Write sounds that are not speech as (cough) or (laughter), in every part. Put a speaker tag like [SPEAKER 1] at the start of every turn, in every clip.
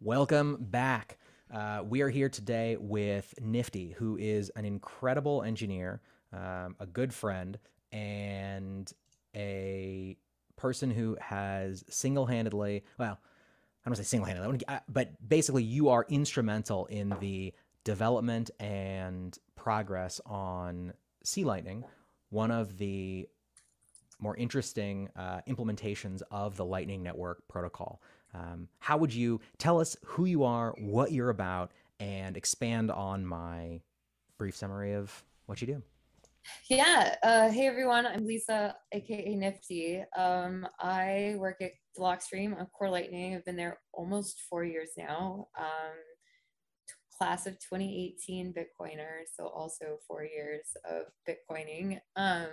[SPEAKER 1] Welcome back. Uh, we are here today with Nifty, who is an incredible engineer, um, a good friend, and a person who has single handedly, well, I don't say single handedly, but basically, you are instrumental in the development and progress on C Lightning, one of the more interesting uh, implementations of the Lightning Network protocol. Um, how would you tell us who you are, what you're about, and expand on my brief summary of what you do?
[SPEAKER 2] Yeah. Uh, hey, everyone. I'm Lisa, aka Nifty. Um, I work at Blockstream on Core Lightning. I've been there almost four years now. Um, class of 2018 Bitcoiner, so also four years of Bitcoining. Um,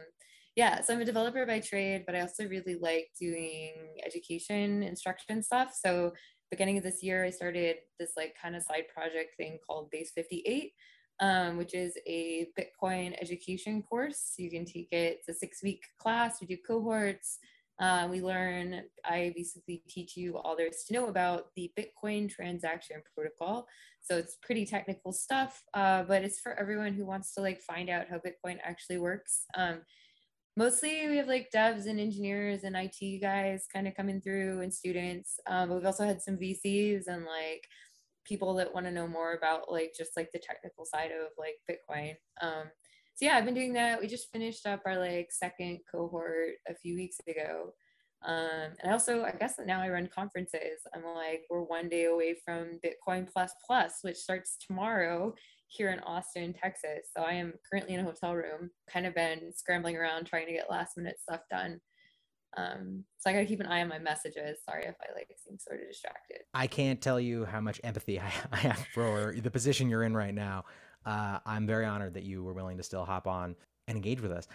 [SPEAKER 2] yeah, so I'm a developer by trade, but I also really like doing education instruction stuff. So beginning of this year, I started this like kind of side project thing called Base 58, um, which is a Bitcoin education course. You can take it. It's a six week class. We do cohorts. Uh, we learn, I basically teach you all there is to know about the Bitcoin transaction protocol. So it's pretty technical stuff, uh, but it's for everyone who wants to like find out how Bitcoin actually works. Um, mostly we have like devs and engineers and IT guys kind of coming through and students. Um, but we've also had some VCs and like people that want to know more about like just like the technical side of like Bitcoin. Um, so yeah, I've been doing that. We just finished up our like second cohort a few weeks ago. Um, and I also, I guess now I run conferences. I'm like, we're one day away from Bitcoin Plus Plus, which starts tomorrow here in Austin, Texas. So I am currently in a hotel room, kind of been scrambling around trying to get last minute stuff done. Um, so I gotta keep an eye on my messages. Sorry if I like seem sort of distracted.
[SPEAKER 1] I can't tell you how much empathy (laughs) I, I have for the position you're in right now. Uh, I'm very honored that you were willing to still hop on and engage with us.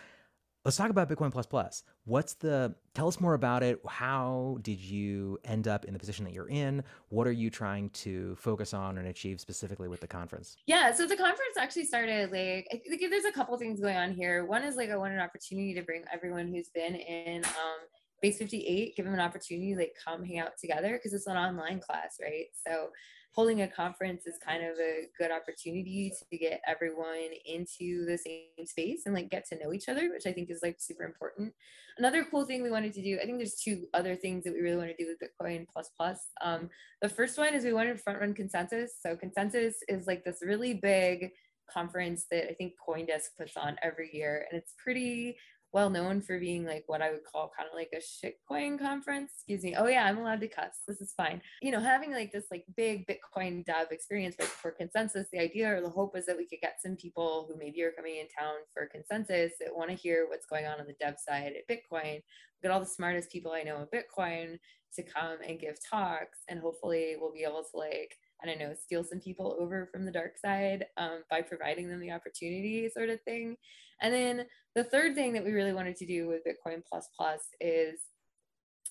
[SPEAKER 1] Let's talk about Bitcoin Plus Plus. What's the tell us more about it? How did you end up in the position that you're in? What are you trying to focus on and achieve specifically with the conference?
[SPEAKER 2] Yeah, so the conference actually started like I think there's a couple things going on here. One is like I want an opportunity to bring everyone who's been in um, Base 58, give them an opportunity to like come hang out together because it's an online class, right? So holding a conference is kind of a good opportunity to get everyone into the same space and like get to know each other, which I think is like super important. Another cool thing we wanted to do, I think there's two other things that we really want to do with Bitcoin plus plus. Um, the first one is we wanted to front run consensus. So consensus is like this really big conference that I think CoinDesk puts on every year, and it's pretty well known for being like what I would call kind of like a shitcoin conference. Excuse me. Oh yeah, I'm allowed to cuss. This is fine. You know, having like this like big Bitcoin dev experience for consensus, the idea or the hope is that we could get some people who maybe are coming in town for consensus that want to hear what's going on on the dev side at Bitcoin. Get all the smartest people I know of Bitcoin to come and give talks, and hopefully we'll be able to like I don't know, steal some people over from the dark side um, by providing them the opportunity, sort of thing. And then the third thing that we really wanted to do with Bitcoin Plus Plus is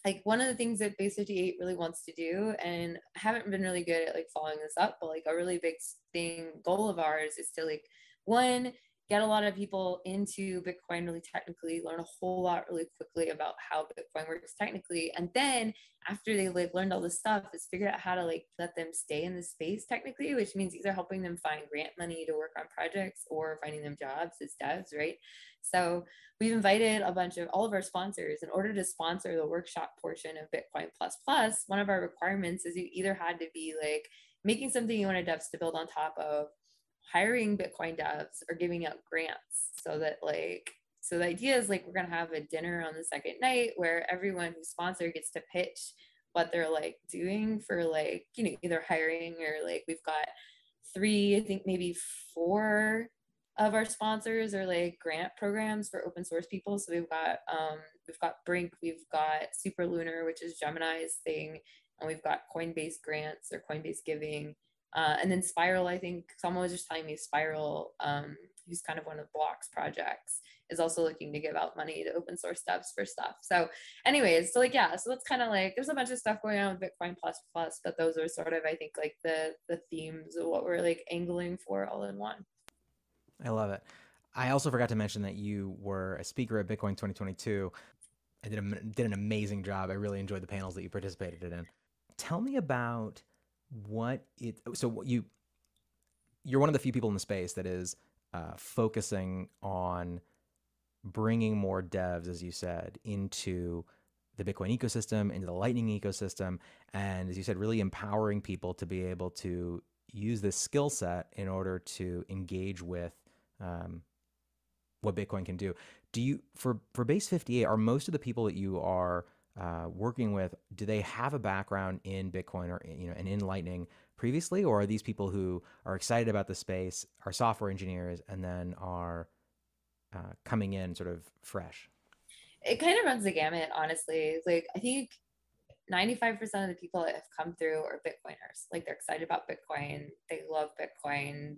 [SPEAKER 2] like one of the things that Base 58 really wants to do, and I haven't been really good at like following this up, but like a really big thing goal of ours is to like one get a lot of people into Bitcoin really technically, learn a whole lot really quickly about how Bitcoin works technically. And then after they like learned all this stuff, is figure out how to like let them stay in the space technically, which means either helping them find grant money to work on projects or finding them jobs as devs, right? So we've invited a bunch of all of our sponsors in order to sponsor the workshop portion of Bitcoin Plus Plus. One of our requirements is you either had to be like making something you wanted devs to build on top of hiring Bitcoin devs or giving out grants so that like so the idea is like we're gonna have a dinner on the second night where everyone who's sponsored gets to pitch what they're like doing for like you know either hiring or like we've got three I think maybe four of our sponsors are like grant programs for open source people. So we've got um, we've got Brink, we've got Super Lunar, which is Gemini's thing, and we've got Coinbase grants or Coinbase giving, uh, and then Spiral, I think someone was just telling me Spiral, um, who's kind of one of Block's projects, is also looking to give out money to open source devs for stuff. So, anyways, so like yeah, so that's kind of like there's a bunch of stuff going on with Bitcoin plus plus, but those are sort of I think like the the themes of what we're like angling for all in one.
[SPEAKER 1] I love it. I also forgot to mention that you were a speaker at Bitcoin 2022 I did, a, did an amazing job. I really enjoyed the panels that you participated in. Tell me about what it. So you, you're one of the few people in the space that is uh, focusing on bringing more devs, as you said, into the Bitcoin ecosystem, into the Lightning ecosystem, and as you said, really empowering people to be able to use this skill set in order to engage with um, what Bitcoin can do. Do you for for Base 58? Are most of the people that you are uh, working with do they have a background in Bitcoin or you know and in Lightning previously, or are these people who are excited about the space, are software engineers, and then are uh, coming in sort of fresh?
[SPEAKER 2] It kind of runs the gamut, honestly. Like I think 95% of the people that have come through are Bitcoiners. Like they're excited about Bitcoin, they love Bitcoin.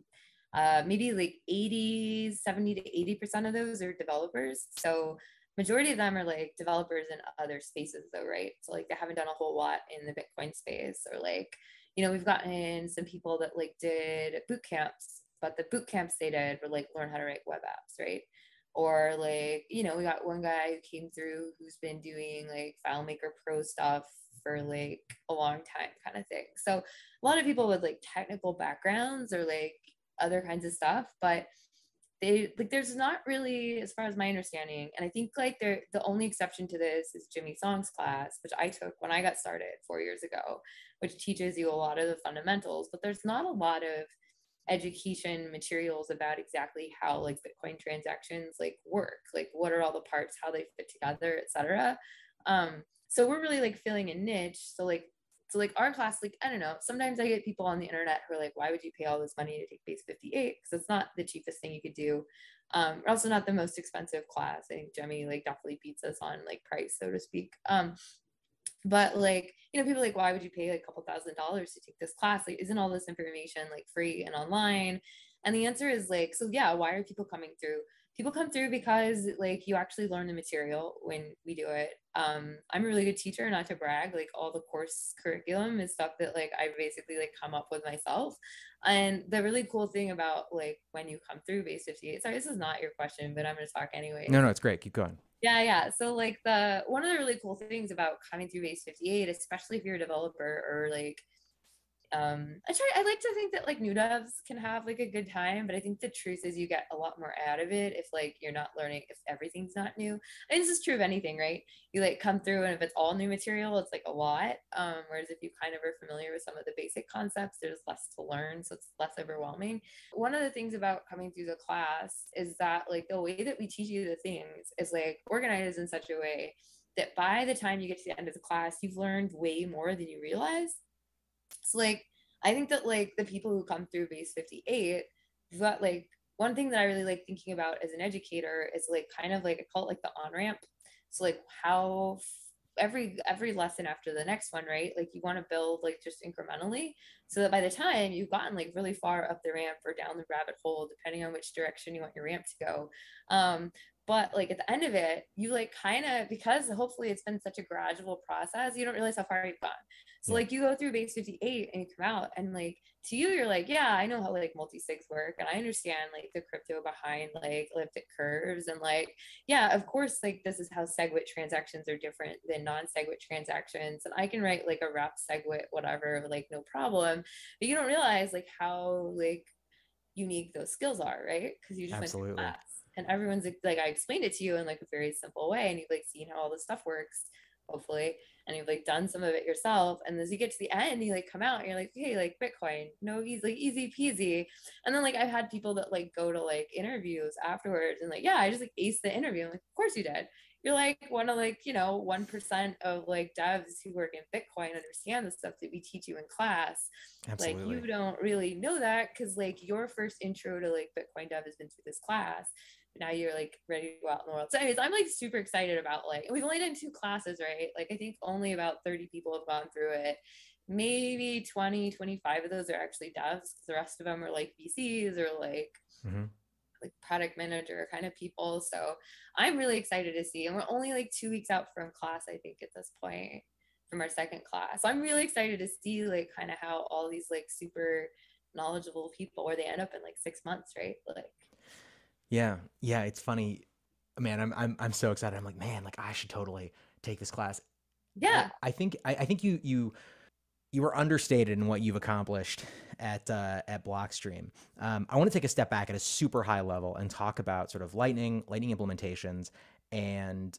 [SPEAKER 2] Uh, maybe like 80, 70 to 80% of those are developers. So majority of them are like developers in other spaces though, right? So like they haven't done a whole lot in the Bitcoin space or like, you know, we've gotten some people that like did boot camps, but the boot camps they did were like learn how to write web apps, right? Or like, you know, we got one guy who came through who's been doing like FileMaker Pro stuff for like a long time kind of thing. So a lot of people with like technical backgrounds or like other kinds of stuff, but they like there's not really as far as my understanding and i think like they're the only exception to this is jimmy song's class which i took when i got started four years ago which teaches you a lot of the fundamentals but there's not a lot of education materials about exactly how like bitcoin transactions like work like what are all the parts how they fit together etc um so we're really like filling a niche so like so like our class like i don't know sometimes i get people on the internet who are like why would you pay all this money to take base 58 because it's not the cheapest thing you could do. Um also not the most expensive class. I think jimmy like definitely beats us on like price so to speak. Um but like you know people like why would you pay like a couple thousand dollars to take this class? Like isn't all this information like free and online? And the answer is like so yeah why are people coming through people come through because like you actually learn the material when we do it. Um i'm a really good teacher not to brag like all the course curriculum is stuff that like i basically like come up with myself. And the really cool thing about like when you come through base 58 sorry this is not your question but i'm going to talk anyway.
[SPEAKER 1] No no it's great. Keep going.
[SPEAKER 2] Yeah yeah. So like the one of the really cool things about coming through base 58 especially if you're a developer or like um i try i like to think that like new devs can have like a good time but i think the truth is you get a lot more out of it if like you're not learning if everything's not new. And this is true of anything right? You like come through and if it's all new material it's like a lot um whereas if you kind of are familiar with some of the basic concepts there's less to learn so it's less overwhelming. One of the things about coming through the class is that like the way that we teach you the things is like organized in such a way that by the time you get to the end of the class you've learned way more than you realize so like I think that like the people who come through base 58, got like one thing that I really like thinking about as an educator is like kind of like I call it like the on ramp. So like how every every lesson after the next one, right? Like you want to build like just incrementally so that by the time you've gotten like really far up the ramp or down the rabbit hole, depending on which direction you want your ramp to go. Um, but like at the end of it, you like kind of because hopefully it's been such a gradual process, you don't realize how far you've gone. So like you go through base 58 and you come out and like to you you're like, yeah, I know how like multi-sigs work and I understand like the crypto behind like elliptic curves and like yeah, of course like this is how SegWit transactions are different than non-SegWit transactions and I can write like a wrap SegWit whatever like no problem. But you don't realize like how like unique those skills are, right? Because you just Absolutely. went to class and everyone's like I explained it to you in like a very simple way and you've like seen how all this stuff works hopefully and you've like done some of it yourself and as you get to the end you like come out and you're like hey like bitcoin no he's like easy peasy. And then like i've had people that like go to like interviews afterwards and like yeah i just like aced the interview. I'm like of course you did. You're like one of like you know 1% of like devs who work in bitcoin understand the stuff that we teach you in class. Absolutely. like you don't really know that because like your first intro to like bitcoin dev has been through this class now you're like ready to go out in the world. So, anyways, I'm like super excited about like we've only done two classes, right? Like I think only about 30 people have gone through it. Maybe 20, 25 of those are actually devs. The rest of them are like VCs or like mm-hmm. like product manager kind of people. So I'm really excited to see. And we're only like two weeks out from class, I think, at this point from our second class. So I'm really excited to see like kind of how all these like super knowledgeable people where they end up in like six months, right? Like
[SPEAKER 1] yeah, yeah, it's funny. man, I'm I'm I'm so excited. I'm like, man, like I should totally take this class.
[SPEAKER 2] Yeah.
[SPEAKER 1] I, I think I, I think you you you were understated in what you've accomplished at uh, at Blockstream. Um, I want to take a step back at a super high level and talk about sort of Lightning, Lightning implementations, and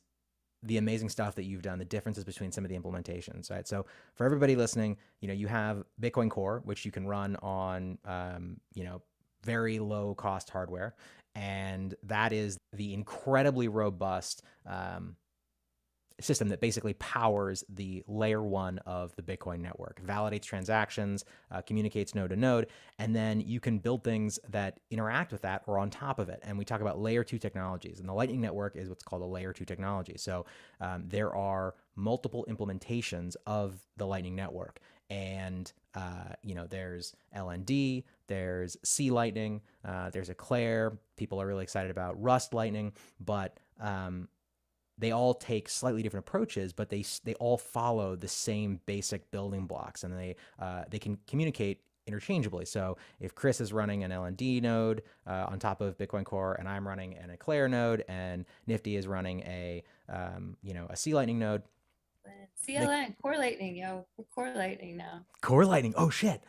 [SPEAKER 1] the amazing stuff that you've done, the differences between some of the implementations, right? So for everybody listening, you know, you have Bitcoin Core, which you can run on, um, you know, very low cost hardware, and that is the incredibly robust um, system that basically powers the layer one of the Bitcoin network, validates transactions, uh, communicates node to node, and then you can build things that interact with that or on top of it. And we talk about layer two technologies, and the Lightning Network is what's called a layer two technology. So um, there are multiple implementations of the Lightning Network. And uh, you know, there's LND, there's C Lightning, uh, there's Eclair. People are really excited about Rust Lightning, but um, they all take slightly different approaches, but they they all follow the same basic building blocks, and they uh, they can communicate interchangeably. So if Chris is running an LND node uh, on top of Bitcoin Core, and I'm running an Eclair node, and Nifty is running a um, you know a C Lightning node.
[SPEAKER 2] CLN Core Lightning, yo, we're Core Lightning now.
[SPEAKER 1] Core Lightning. Oh shit.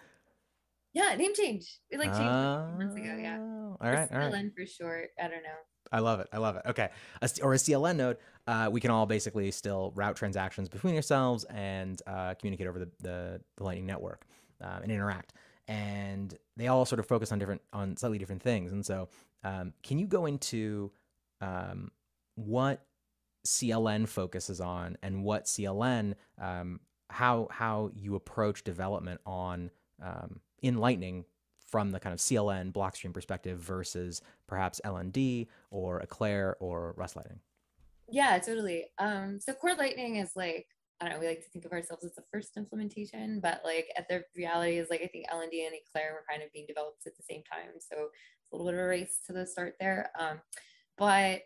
[SPEAKER 2] Yeah, name change. We like changed uh, months ago. Yeah.
[SPEAKER 1] Oh, all right.
[SPEAKER 2] CLN
[SPEAKER 1] all right.
[SPEAKER 2] for short. I don't know.
[SPEAKER 1] I love it. I love it. Okay. A, or a CLN node, uh, we can all basically still route transactions between ourselves and uh, communicate over the, the, the Lightning Network uh, and interact. And they all sort of focus on different, on slightly different things. And so, um, can you go into um, what CLN focuses on and what CLN, um, how how you approach development on um, in Lightning from the kind of CLN Blockstream perspective versus perhaps LND or Eclair or Rust Lightning?
[SPEAKER 2] Yeah, totally. Um, so Core Lightning is like, I don't know, we like to think of ourselves as the first implementation, but like at the reality is like I think LND and Eclair were kind of being developed at the same time. So it's a little bit of a race to the start there. Um, but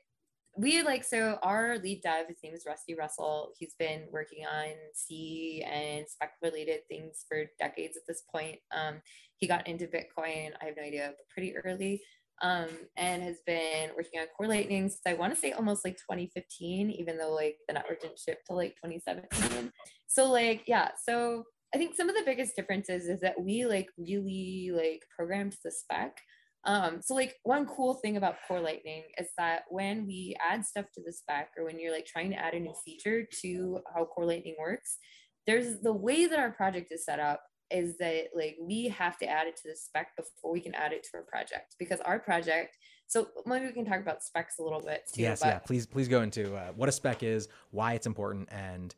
[SPEAKER 2] we like so our lead dev his name is rusty russell. He's been working on c and spec related things for decades at this point. Um, he got into bitcoin i have no idea but pretty early. Um, and has been working on core lightning since i want to say almost like 2015 even though like the network didn't ship till like 2017 so like yeah so i think some of the biggest differences is that we like really like programmed the spec um, so like one cool thing about Core Lightning is that when we add stuff to the spec or when you're like trying to add a new feature to how Core Lightning works, there's the way that our project is set up is that like we have to add it to the spec before we can add it to our project because our project so maybe we can talk about specs a little bit too
[SPEAKER 1] yes yeah please please go into uh, what a spec is why it's important and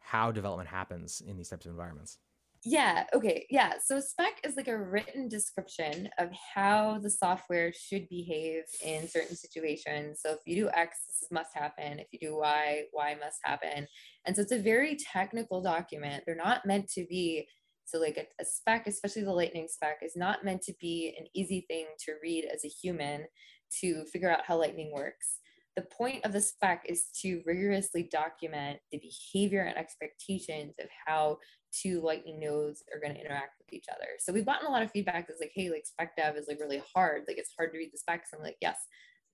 [SPEAKER 1] how development happens in these types of environments
[SPEAKER 2] yeah, okay. Yeah. So spec is like a written description of how the software should behave in certain situations. So if you do X, this must happen. If you do Y, Y must happen. And so it's a very technical document. They're not meant to be so like a, a spec, especially the lightning spec, is not meant to be an easy thing to read as a human to figure out how lightning works the point of the spec is to rigorously document the behavior and expectations of how two lightning nodes are going to interact with each other. So we've gotten a lot of feedback that's like hey like spec dev is like really hard. Like it's hard to read the specs. I'm like yes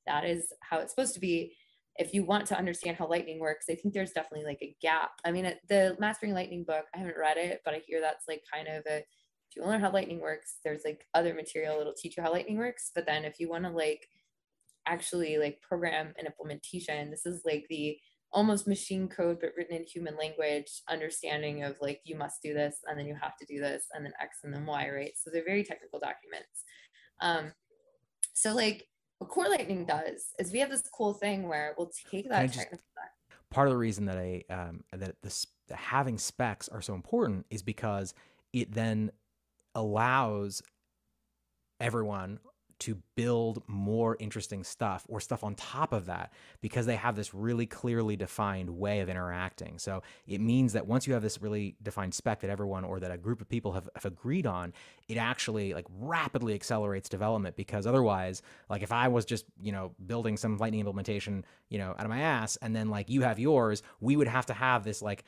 [SPEAKER 2] that is how it's supposed to be. If you want to understand how lightning works i think there's definitely like a gap. I mean the mastering lightning book i haven't read it but i hear that's like kind of a if you want to learn how lightning works there's like other material that'll teach you how lightning works. But then if you want to like actually like program an implementation. This is like the almost machine code but written in human language understanding of like you must do this and then you have to do this and then x and then y right? So they're very technical documents. Um so like what core lightning does is we have this cool thing where we'll take that technical
[SPEAKER 1] part of the reason that i um that this having specs are so important is because it then allows everyone to build more interesting stuff or stuff on top of that because they have this really clearly defined way of interacting. So it means that once you have this really defined spec that everyone or that a group of people have, have agreed on, it actually like rapidly accelerates development because otherwise, like if I was just, you know, building some lightning implementation, you know, out of my ass and then like you have yours, we would have to have this like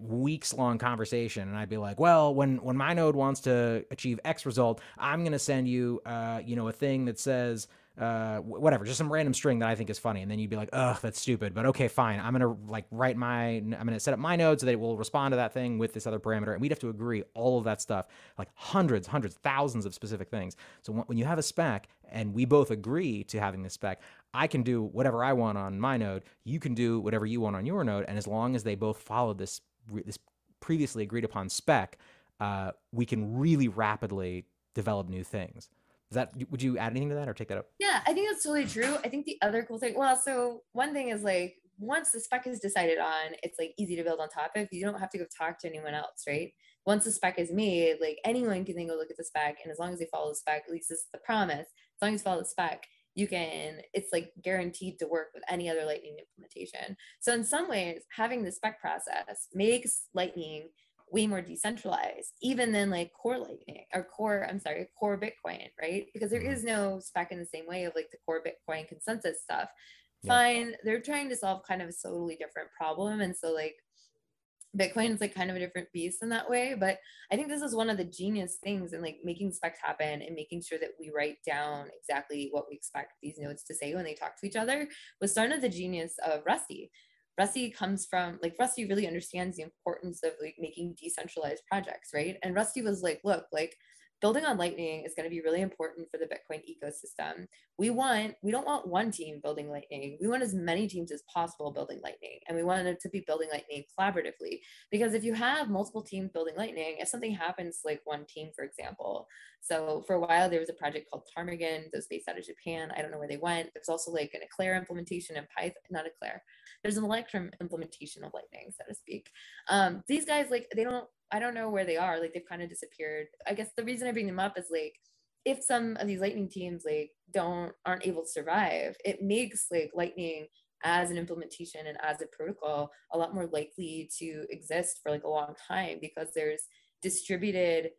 [SPEAKER 1] weeks long conversation and I'd be like, well, when when my node wants to achieve X result, I'm going to send you uh, you know, a thing that says uh, whatever, just some random string that I think is funny, and then you'd be like, ugh, that's stupid, but okay, fine. I'm gonna like write my, I'm gonna set up my node so that it will respond to that thing with this other parameter, and we'd have to agree all of that stuff, like hundreds, hundreds, thousands of specific things. So when you have a spec and we both agree to having this spec, I can do whatever I want on my node, you can do whatever you want on your node, and as long as they both follow this this previously agreed upon spec, uh, we can really rapidly develop new things. Is that would you add anything to that or take that up?
[SPEAKER 2] Yeah, I think that's totally true. I think the other cool thing, well, so one thing is like once the spec is decided on, it's like easy to build on top of. You don't have to go talk to anyone else, right? Once the spec is made, like anyone can then go look at the spec, and as long as they follow the spec, at least this is the promise. As long as you follow the spec, you can it's like guaranteed to work with any other lightning implementation so in some ways having the spec process makes lightning way more decentralized even than like core lightning or core i'm sorry core bitcoin right because there mm-hmm. no spec in the same way of like the core bitcoin consensus stuff fine yeah. they're trying to solve kind of a totally different problem and so like Bitcoin is like kind of a different beast in that way. But I think this is one of the genius things in like making specs happen and making sure that we write down exactly what we expect these nodes to say when they talk to each other was sort of the genius of Rusty. Rusty comes from like Rusty really understands the importance of like making decentralized projects, right? And Rusty was like, look, like building on Lightning is going to be really important for the Bitcoin ecosystem. We want, we don't want one team building Lightning. We want as many teams as possible building Lightning. And we want it to be building Lightning collaboratively. Because if you have multiple teams building Lightning, if something happens like one team, for example, so for a while there was a project called Ptarmigan that was based out of Japan. I don't know where they went. There's also like an Eclair implementation in Python, not Eclair. There's an Electrum implementation of Lightning, so to speak. Um, these guys like they don't I don't know where they are. Like they've kind of disappeared. I guess the reason I bring them up is like if some of these lightning teams like don't aren't able to survive, it makes like lightning as an implementation and as a protocol a lot more likely to exist for like a long time because there's distributed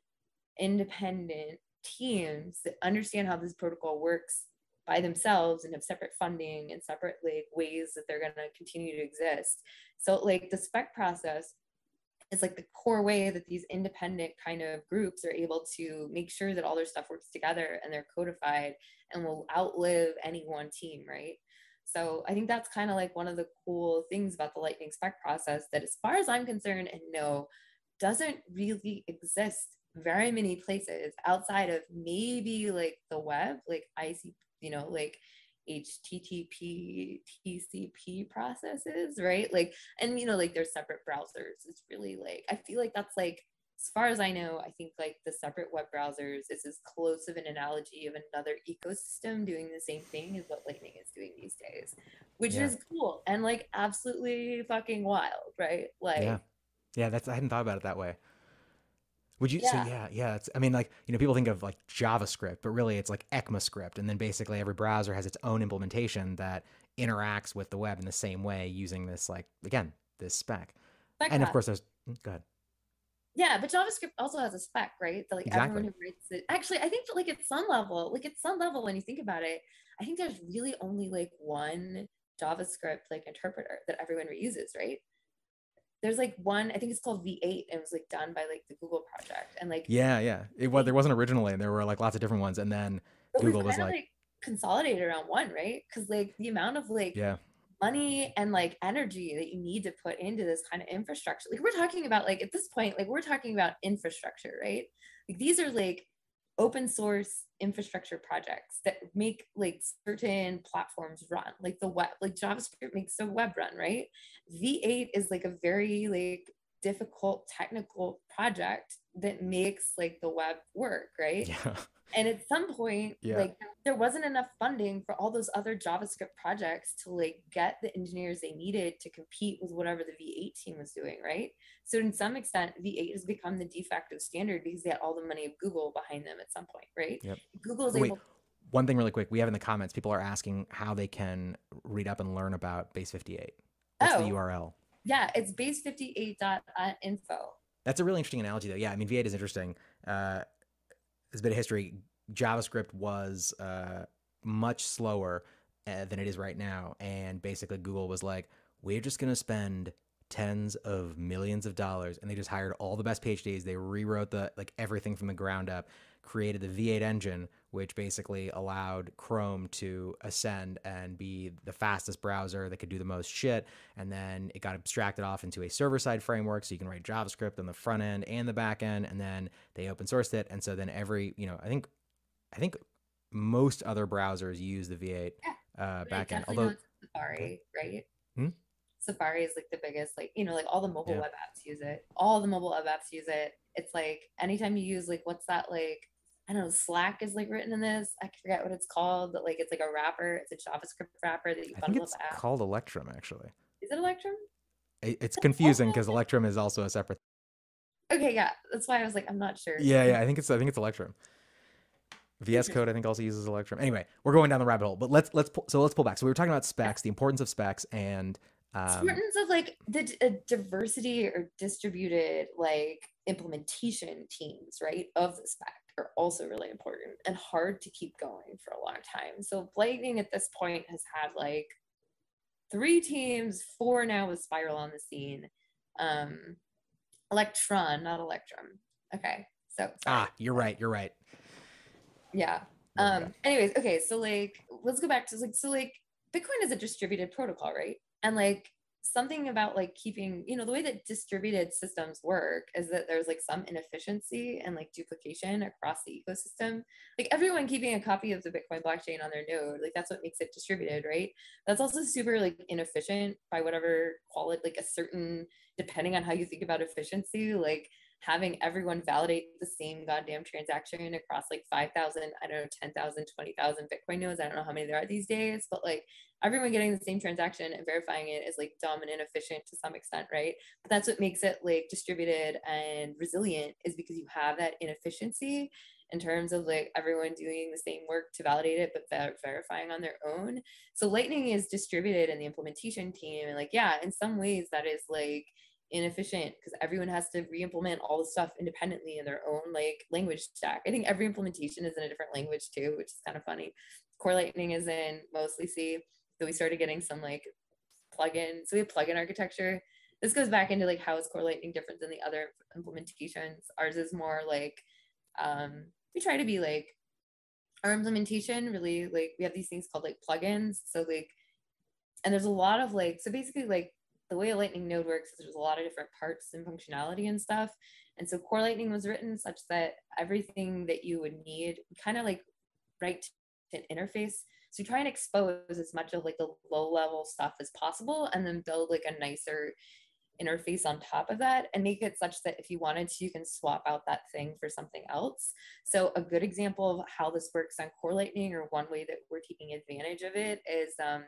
[SPEAKER 2] independent teams that understand how this protocol works by themselves and have separate funding and separate like ways that they're going to continue to exist so like the spec process is like the core way that these independent kind of groups are able to make sure that all their stuff works together and they're codified and will outlive any one team, right? So I think that's kind of like one of the cool things about the Lightning spec process that, as far as I'm concerned and know, doesn't really exist very many places outside of maybe like the web, like IC, you know, like HTTP TCP processes, right? Like, and you know, like there's separate browsers. It's really like I feel like that's like as far as I know, I think like the separate web browsers is as close of an analogy of another ecosystem doing the same thing as what Lightning is doing these days, which yeah. is cool and like absolutely fucking wild, right? Like,
[SPEAKER 1] yeah, yeah, that's I hadn't thought about it that way. Would you? Yeah. So yeah, yeah. It's, I mean, like you know, people think of like JavaScript, but really it's like ECMAScript, and then basically every browser has its own implementation that interacts with the web in the same way using this like again this spec. spec and of course, there's mm, go ahead.
[SPEAKER 2] Yeah, but JavaScript also has a spec, right? That like exactly. everyone who writes it. Actually, I think that, like at some level, like at some level, when you think about it, I think there's really only like one JavaScript like interpreter that everyone reuses, right? There's like one, I think it's called V8 and it was like done by like the Google project. And like
[SPEAKER 1] Yeah, yeah. It was there wasn't originally. and There were like lots of different ones. And then Google was like, like
[SPEAKER 2] consolidated around one, right? Because like the amount of like
[SPEAKER 1] yeah
[SPEAKER 2] money and like energy that you need to put into this kind of infrastructure. Like we're talking about like at this point, like we're talking about infrastructure, right? Like these are like open source infrastructure projects that make like certain platforms run like the web like javascript makes the web run right? V8 is like a very like difficult technical project that makes like the web work right?
[SPEAKER 1] Yeah.
[SPEAKER 2] And at some point yeah. like there wasn't enough funding for all those other javascript projects to like get the engineers they needed to compete with whatever the v8 team was doing right? So in some extent v8 has become the de facto standard because they had all the money of google behind them at some point right?
[SPEAKER 1] Yep.
[SPEAKER 2] google is able
[SPEAKER 1] one thing really quick we have in the comments people are asking how they can read up and learn about base 58 what's oh, the url
[SPEAKER 2] yeah it's base58.info
[SPEAKER 1] that's a really interesting analogy though yeah i mean v8 is interesting uh, there's a bit of history. JavaScript was uh, much slower uh, than it is right now, and basically Google was like, "We're just gonna spend tens of millions of dollars," and they just hired all the best PhDs. They rewrote the like everything from the ground up created the V8 engine, which basically allowed Chrome to ascend and be the fastest browser that could do the most shit. And then it got abstracted off into a server side framework. So you can write JavaScript on the front end and the back end. And then they open sourced it. And so then every, you know, I think, I think most other browsers use the V8
[SPEAKER 2] Yeah,
[SPEAKER 1] uh,
[SPEAKER 2] But I
[SPEAKER 1] backend. Although,
[SPEAKER 2] Safari, right?
[SPEAKER 1] Hmm?
[SPEAKER 2] Safari is like the biggest, like, you know, like all the mobile
[SPEAKER 1] Yeah.
[SPEAKER 2] web apps use it. All the mobile web apps use it. It's like anytime you use like what's that like I don't know, Slack is like written in this. I forget what it's called, but like it's like a wrapper. It's a JavaScript wrapper that you
[SPEAKER 1] I think
[SPEAKER 2] bundle
[SPEAKER 1] it's
[SPEAKER 2] up
[SPEAKER 1] called Electrum, actually.
[SPEAKER 2] Is it Electrum?
[SPEAKER 1] It- It's confusing because Electrum is also a separate.
[SPEAKER 2] Okay, yeah. That's why I was like, I'm not sure.
[SPEAKER 1] Yeah, yeah. I think it's I think it's Electrum. VS. Code I think also uses Electrum. Anyway, we're going down the rabbit hole, but let's let's pull, so let's pull back. So we were talking about specs, the importance of specs, and um,
[SPEAKER 2] importance of like the a diversity or distributed like implementation teams right of the spec are also really important and hard to keep going for a long time. So lightning at this point has had like three teams four now with spiral on the scene. Um electron not electrum. Okay so sorry.
[SPEAKER 1] ah, you're right, you're right.
[SPEAKER 2] yeah um anyways okay so like let's go back to like so like bitcoin is a distributed protocol right? And like something about like keeping you know the way that distributed systems work is that there's like some inefficiency and like duplication across the ecosystem. Like everyone keeping a copy of the bitcoin blockchain on their node like that's what makes it distributed right? That's also super like inefficient by whatever quality like a certain depending on how you think about efficiency like having everyone validate the same goddamn transaction across like 5,000, I don't know, 10,000, 20,000 Bitcoin nodes. I don't know how many there are these days, but like everyone getting the same transaction and verifying it is like dumb and inefficient to some extent, right? But that's what makes it like distributed and resilient is because you have that inefficiency in terms of like everyone doing the same work to validate it, but ver- verifying on their own. So Lightning is distributed in the implementation team. And like, yeah, in some ways that is like, inefficient because everyone has to re-implement all the stuff independently in their own like language stack. I think every implementation is in a different language too, which is kind of funny. Core Lightning is in mostly C. So we started getting some like plugin. So we have plugin architecture. This goes back into like how is Core Lightning different than the other implementations. Ours is more like um, we try to be like our implementation really like we have these things called like plugins. So like and there's a lot of like so basically like the way a lightning node works is there's a lot of different parts and functionality and stuff. And so core lightning was written such that everything that you would need kind of like write to an interface. So try and expose as much of like the low level stuff as possible and then build like a nicer interface on top of that and make it such that if you wanted to you can swap out that thing for something else. So a good example of how this works on core lightning or one way that we're taking advantage of it is um,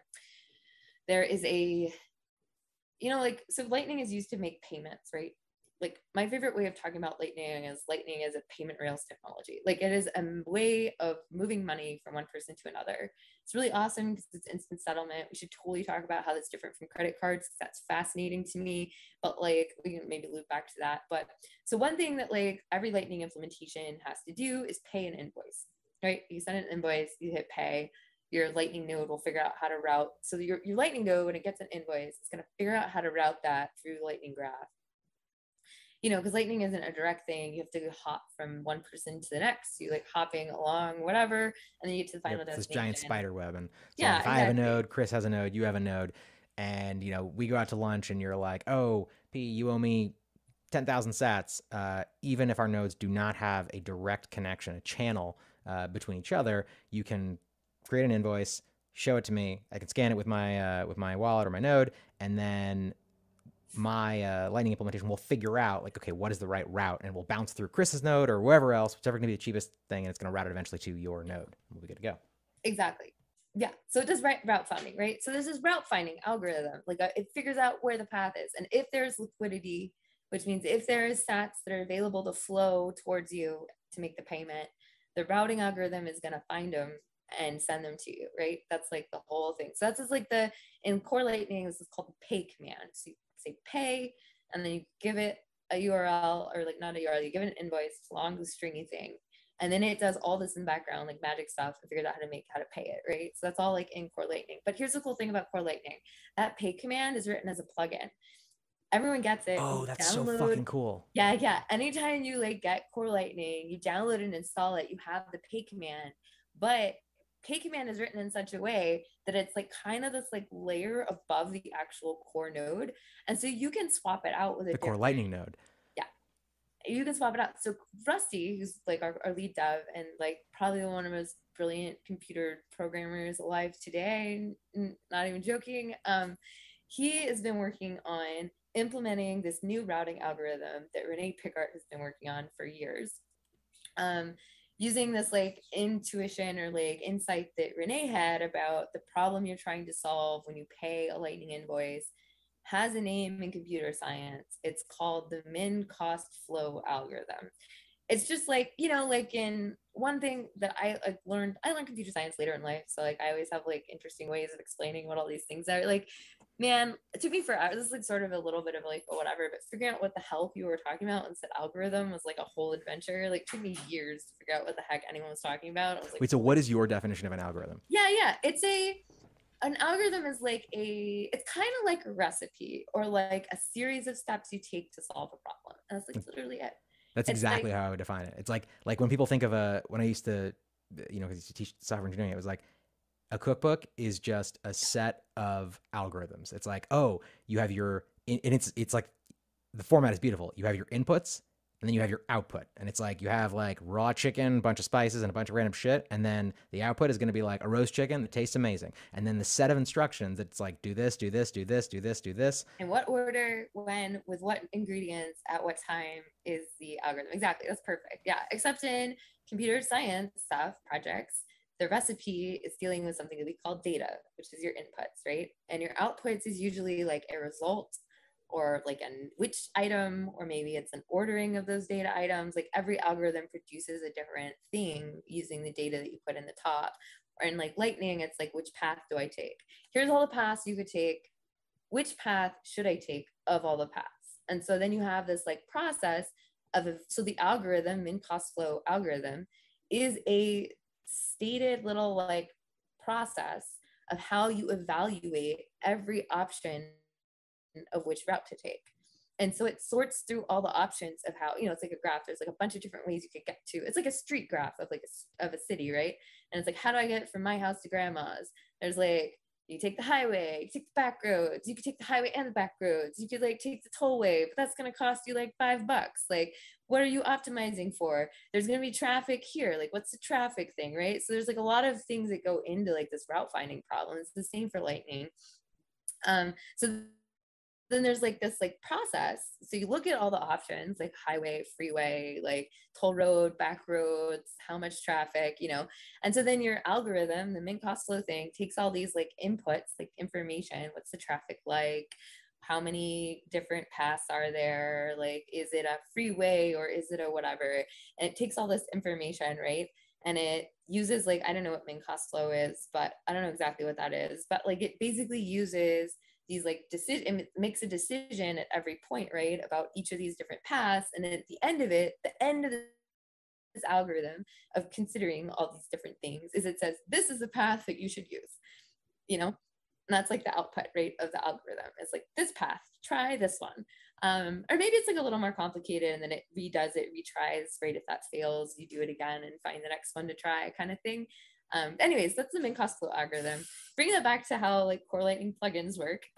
[SPEAKER 2] there is a you know like so lightning is used to make payments right? Like my favorite way of talking about lightning is lightning is a payment rails technology. Like it is a way of moving money from one person to another. It's really awesome because it's instant settlement. We should totally talk about how that's different from credit cards that's fascinating to me. But like we can maybe loop back to that. But so one thing that like every lightning implementation has to do is pay an invoice right? You send an invoice you hit pay your lightning node will figure out how to route so your, your lightning node when it gets an invoice it's going to figure out how to route that through lightning graph you know because lightning isn't a direct thing you have to hop from one person to the next you like hopping along whatever and then you get to the final
[SPEAKER 1] Yep, it's this giant spider web, and so
[SPEAKER 2] Yeah,
[SPEAKER 1] if I have a node, Chris has a node, you have a node, and you know we go out to lunch, and you're like, "Oh, P, you owe me ten thousand Sats." Uh, even if our nodes do not have a direct connection, a channel uh, between each other, you can create an invoice, show it to me. I can scan it with my uh, with my wallet or my node, and then my uh, Lightning implementation will figure out like, okay, what is the right route, and we'll bounce through Chris's node or whoever else, whichever to be the cheapest thing, and it's going to route it eventually to your node. We'll be good to go.
[SPEAKER 2] exactly yeah so it does route finding right so this route finding algorithm like uh, it figures out where the path is and if there's liquidity which means if there is sats that are available to flow towards you to make the payment the routing algorithm is going to find them and send them to you right that's like the whole thing so that's just like the in core lightning this is called the pay command so you say pay and then you give it a url or like not a url you give it an invoice long stringy thing and then it does all this in the background like magic stuff and figures out how to make how to pay it right so that's all like in core lightning but here's the cool thing about core lightning that pay command is written as a plugin everyone gets it.
[SPEAKER 1] Oh,
[SPEAKER 2] You
[SPEAKER 1] that's so fucking cool.
[SPEAKER 2] Yeah, yeah. Anytime you like get Core Lightning, you download and install it, you have the pay command. But pay command is written in such a way that it's like kind of this like layer above the actual core node. And so you can swap it out with a
[SPEAKER 1] The core lightning node. Yeah.
[SPEAKER 2] You can swap it out. So Rusty, who's like our, our lead dev and like probably one of the most brilliant computer programmers alive today, not even joking. Um, he has been working on implementing this new routing algorithm that René Pickhardt has been working on for years. Um, using this like intuition or like insight that Renee had about the problem you're trying to solve when you pay a lightning invoice has a name in computer science. It's called the min cost flow algorithm. It's just like, you know, like in one thing that I like, learned, I learned computer science later in life. So like I always have like interesting ways of explaining what all these things are. Like, man, it took me forever. This is like sort of a little bit of like, oh, whatever, but figuring out what the hell you were talking about and said algorithm was like a whole adventure. Like took me years to figure out what the heck anyone was talking about. I was like,
[SPEAKER 1] Wait, so what is your definition of an algorithm?
[SPEAKER 2] yeah, yeah. It's a an algorithm is like a it's kind of like a recipe or like a series of steps you take to solve a problem. And that's like hmm. literally it.
[SPEAKER 1] That's
[SPEAKER 2] It's like-
[SPEAKER 1] exactly how I would define it. It's like like when people think of a when I used to you know, because used to teach software engineering, it was like a cookbook is just a set of algorithms. It's like, oh, you have your and it's it's like the format is beautiful. You have your inputs and then you have your output. And it's like you have like raw chicken, a bunch of spices, and a bunch of random shit. And then the output is going to be like a roast chicken that tastes amazing. And then the set of instructions, it's like do this, do this, do this, do this, do this.
[SPEAKER 2] In what order, when, with what ingredients, at what time is the algorithm? Exactly. That's perfect. Yeah. Except in computer science stuff, projects, the recipe is dealing with something that we call data, which is your inputs, right? And your outputs is usually like a result or like an which item, or maybe it's an ordering of those data items. Like every algorithm produces a different thing using the data that you put in the top. Or in like lightning, it's like which path do I take? Here's all the paths you could take. Which path should I take of all the paths? And so then you have this like process of a, so the algorithm, min cost flow algorithm, is a stated little like process of how you evaluate every option of which route to take. And so it sorts through all the options of how, you know, it's like a graph. There's like a bunch of different ways you could get to. It's like a street graph of like a, of a city, right? And it's like, how do I get from my house to grandma's? There's like, you take the highway, you take the back roads, you could take the highway and the back roads, you could like take the tollway, but that's gonna cost you like five bucks. Like, what are you optimizing for? There's gonna be traffic here. Like, what's the traffic thing, right? So there's like a lot of things that go into like this route finding problem. It's the same for lightning. Um, so then there's like this like process. So you look at all the options like highway, freeway, like toll road, back roads, how much traffic, you know. And so then your algorithm, the min cost flow thing, takes all these like inputs, like information. What's the traffic like? How many different paths are there? Like, is it a freeway or is it a whatever? And it takes all this information, right? And it uses like I don't know what min cost flow is, but I don't know exactly what that is. But like it basically uses these like decision it makes a decision at every point right about each of these different paths and then at the end of it the end of this algorithm of considering all these different things is it says this is the path that you should use you know and that's like the output rate of the algorithm it's like this path try this one um, or maybe it's like a little more complicated and then it redoes it retries right if that fails you do it again and find the next one to try kind of thing um, anyways, that's the min cost flow algorithm. Bringing that back to how like core lightning plugins work. (laughs)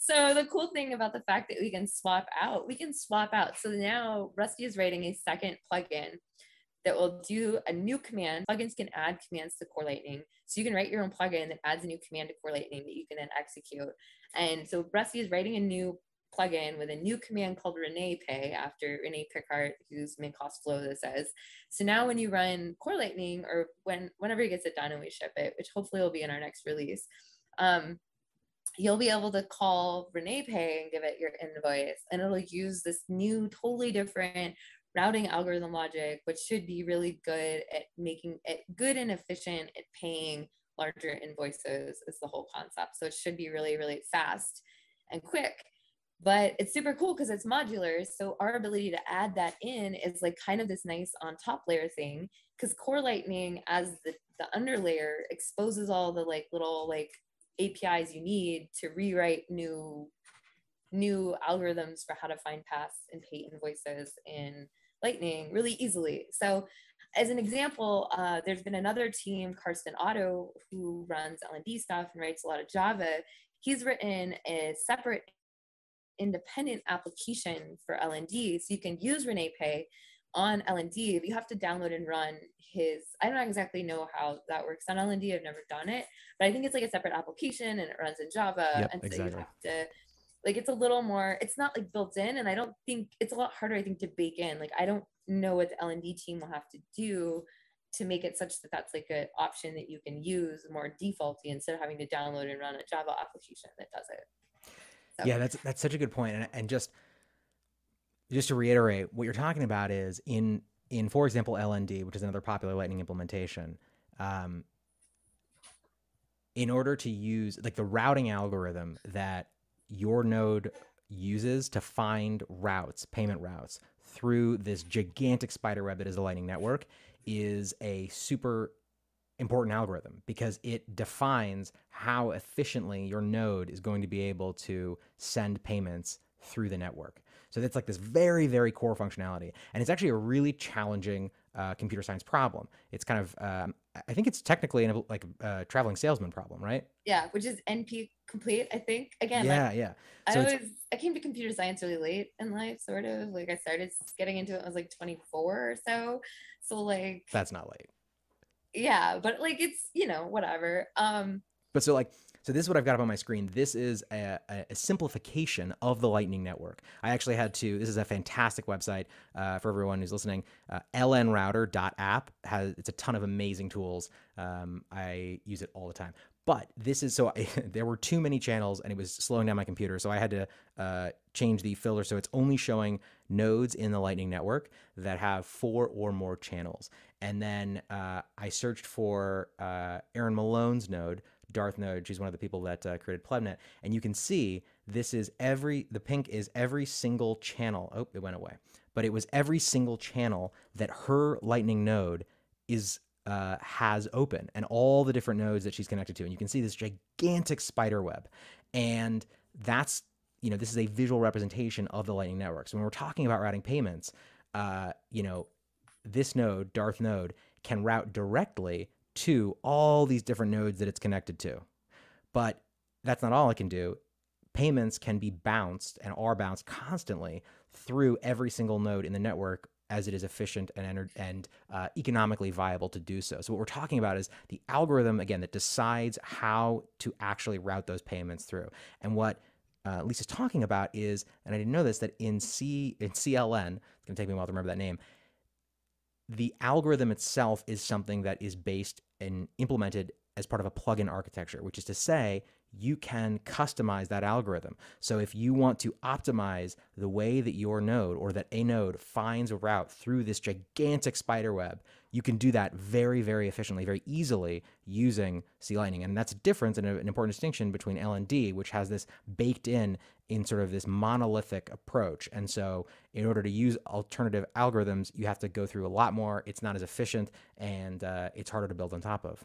[SPEAKER 2] so the cool thing about the fact that we can swap out, we can swap out. So now Rusty is writing a second plugin that will do a new command. Plugins can add commands to Core Lightning. So you can write your own plugin that adds a new command to Core Lightning that you can then execute. And so Rusty is writing a new plugin with a new command called Renee Pay after René Pickhardt, whose min cost flow this is. So now when you run Core Lightning or when whenever he gets it done and we ship it, which hopefully will be in our next release, um, you'll be able to call Renee Pay and give it your invoice, and it'll use this new, totally different routing algorithm logic, which should be really good at making it good and efficient at paying larger invoices. Is the whole concept. So it should be really, really fast and quick but it's super cool because it's modular so our ability to add that in is like kind of this nice on top layer thing because core lightning as the, the underlayer exposes all the like little like APIs you need to rewrite new new algorithms for how to find paths and pay invoices in Lightning really easily. So as an example, uh, there's been another team, Carsten Otto, who runs LND stuff and writes a lot of Java. He's written a separate independent application for LND. So you can use ReneePay on LND. You have to download and run his, I don't exactly know how that works on LND. I've never done it, but I think it's like a separate application and it runs in Java.
[SPEAKER 1] Yep,
[SPEAKER 2] and so
[SPEAKER 1] exactly.
[SPEAKER 2] you have to like it's a little more it's not like built in and i don't think it's a lot harder i think to bake in like i don't know what the LND team will have to do to make it such that that's like an option that you can use more defaulty instead of having to download and run a java application that does it
[SPEAKER 1] so. yeah that's that's such a good point and, and just just to reiterate what you're talking about is in in for example lnd which is another popular lightning implementation um, in order to use like the routing algorithm that your node uses to find routes, payment routes through this gigantic spider web that is the Lightning Network is a super important algorithm because it defines how efficiently your node is going to be able to send payments through the network. So that's like this very, very core functionality. And it's actually a really challenging uh, computer science problem. It's kind of, um, I think it's technically an, like a traveling salesman problem, right?
[SPEAKER 2] Yeah, which is NP complete, I think. Again,
[SPEAKER 1] yeah,
[SPEAKER 2] like,
[SPEAKER 1] yeah.
[SPEAKER 2] So I always, I came to computer science really late in life, sort of. Like I started getting into it, I was like 24 or so. So like,
[SPEAKER 1] that's not late.
[SPEAKER 2] Yeah, but like it's, you know, whatever. Um,
[SPEAKER 1] but so like so this is what I've got up on my screen. This is a, a, simplification of the Lightning Network. I actually had to, this is a fantastic website uh, for everyone who's listening. Uh, lnrouter.app has, it's a ton of amazing tools. Um, I use it all the time. But this is, so I, (laughs) there were too many channels and it was slowing down my computer. So I had to uh, change the filter. So it's only showing nodes in the Lightning Network that have four or more channels. And then uh, I searched for uh, Aaron Malone's node, Darth Node. She's one of the people that uh, created Plebnet. And you can see this is every, the pink is every single channel. Oh, it went away. But it was every single channel that her Lightning node is uh, has open and all the different nodes that she's connected to. And you can see this gigantic spider web. And that's, you know, this is a visual representation of the Lightning Network. So when we're talking about routing payments, uh, you know, this node, Darth node, can route directly to all these different nodes that it's connected to. But that's not all it can do. Payments can be bounced and are bounced constantly through every single node in the network as it is efficient and and uh, economically viable to do so. So what we're talking about is the algorithm again that decides how to actually route those payments through. And what uh, Lisa's talking about is, and I didn't know this, that in C in CLN, it's going to take me a while to remember that name the algorithm itself is something that is based and implemented as part of a plugin architecture, which is to say, you can customize that algorithm. So if you want to optimize the way that your node or that a node finds a route through this gigantic spider web, you can do that very, very efficiently, very easily using C Lightning. And that's a difference and an important distinction between LND, which has this baked in in sort of this monolithic approach. And so in order to use alternative algorithms, you have to go through a lot more. It's not as efficient and uh, it's harder to build on top of.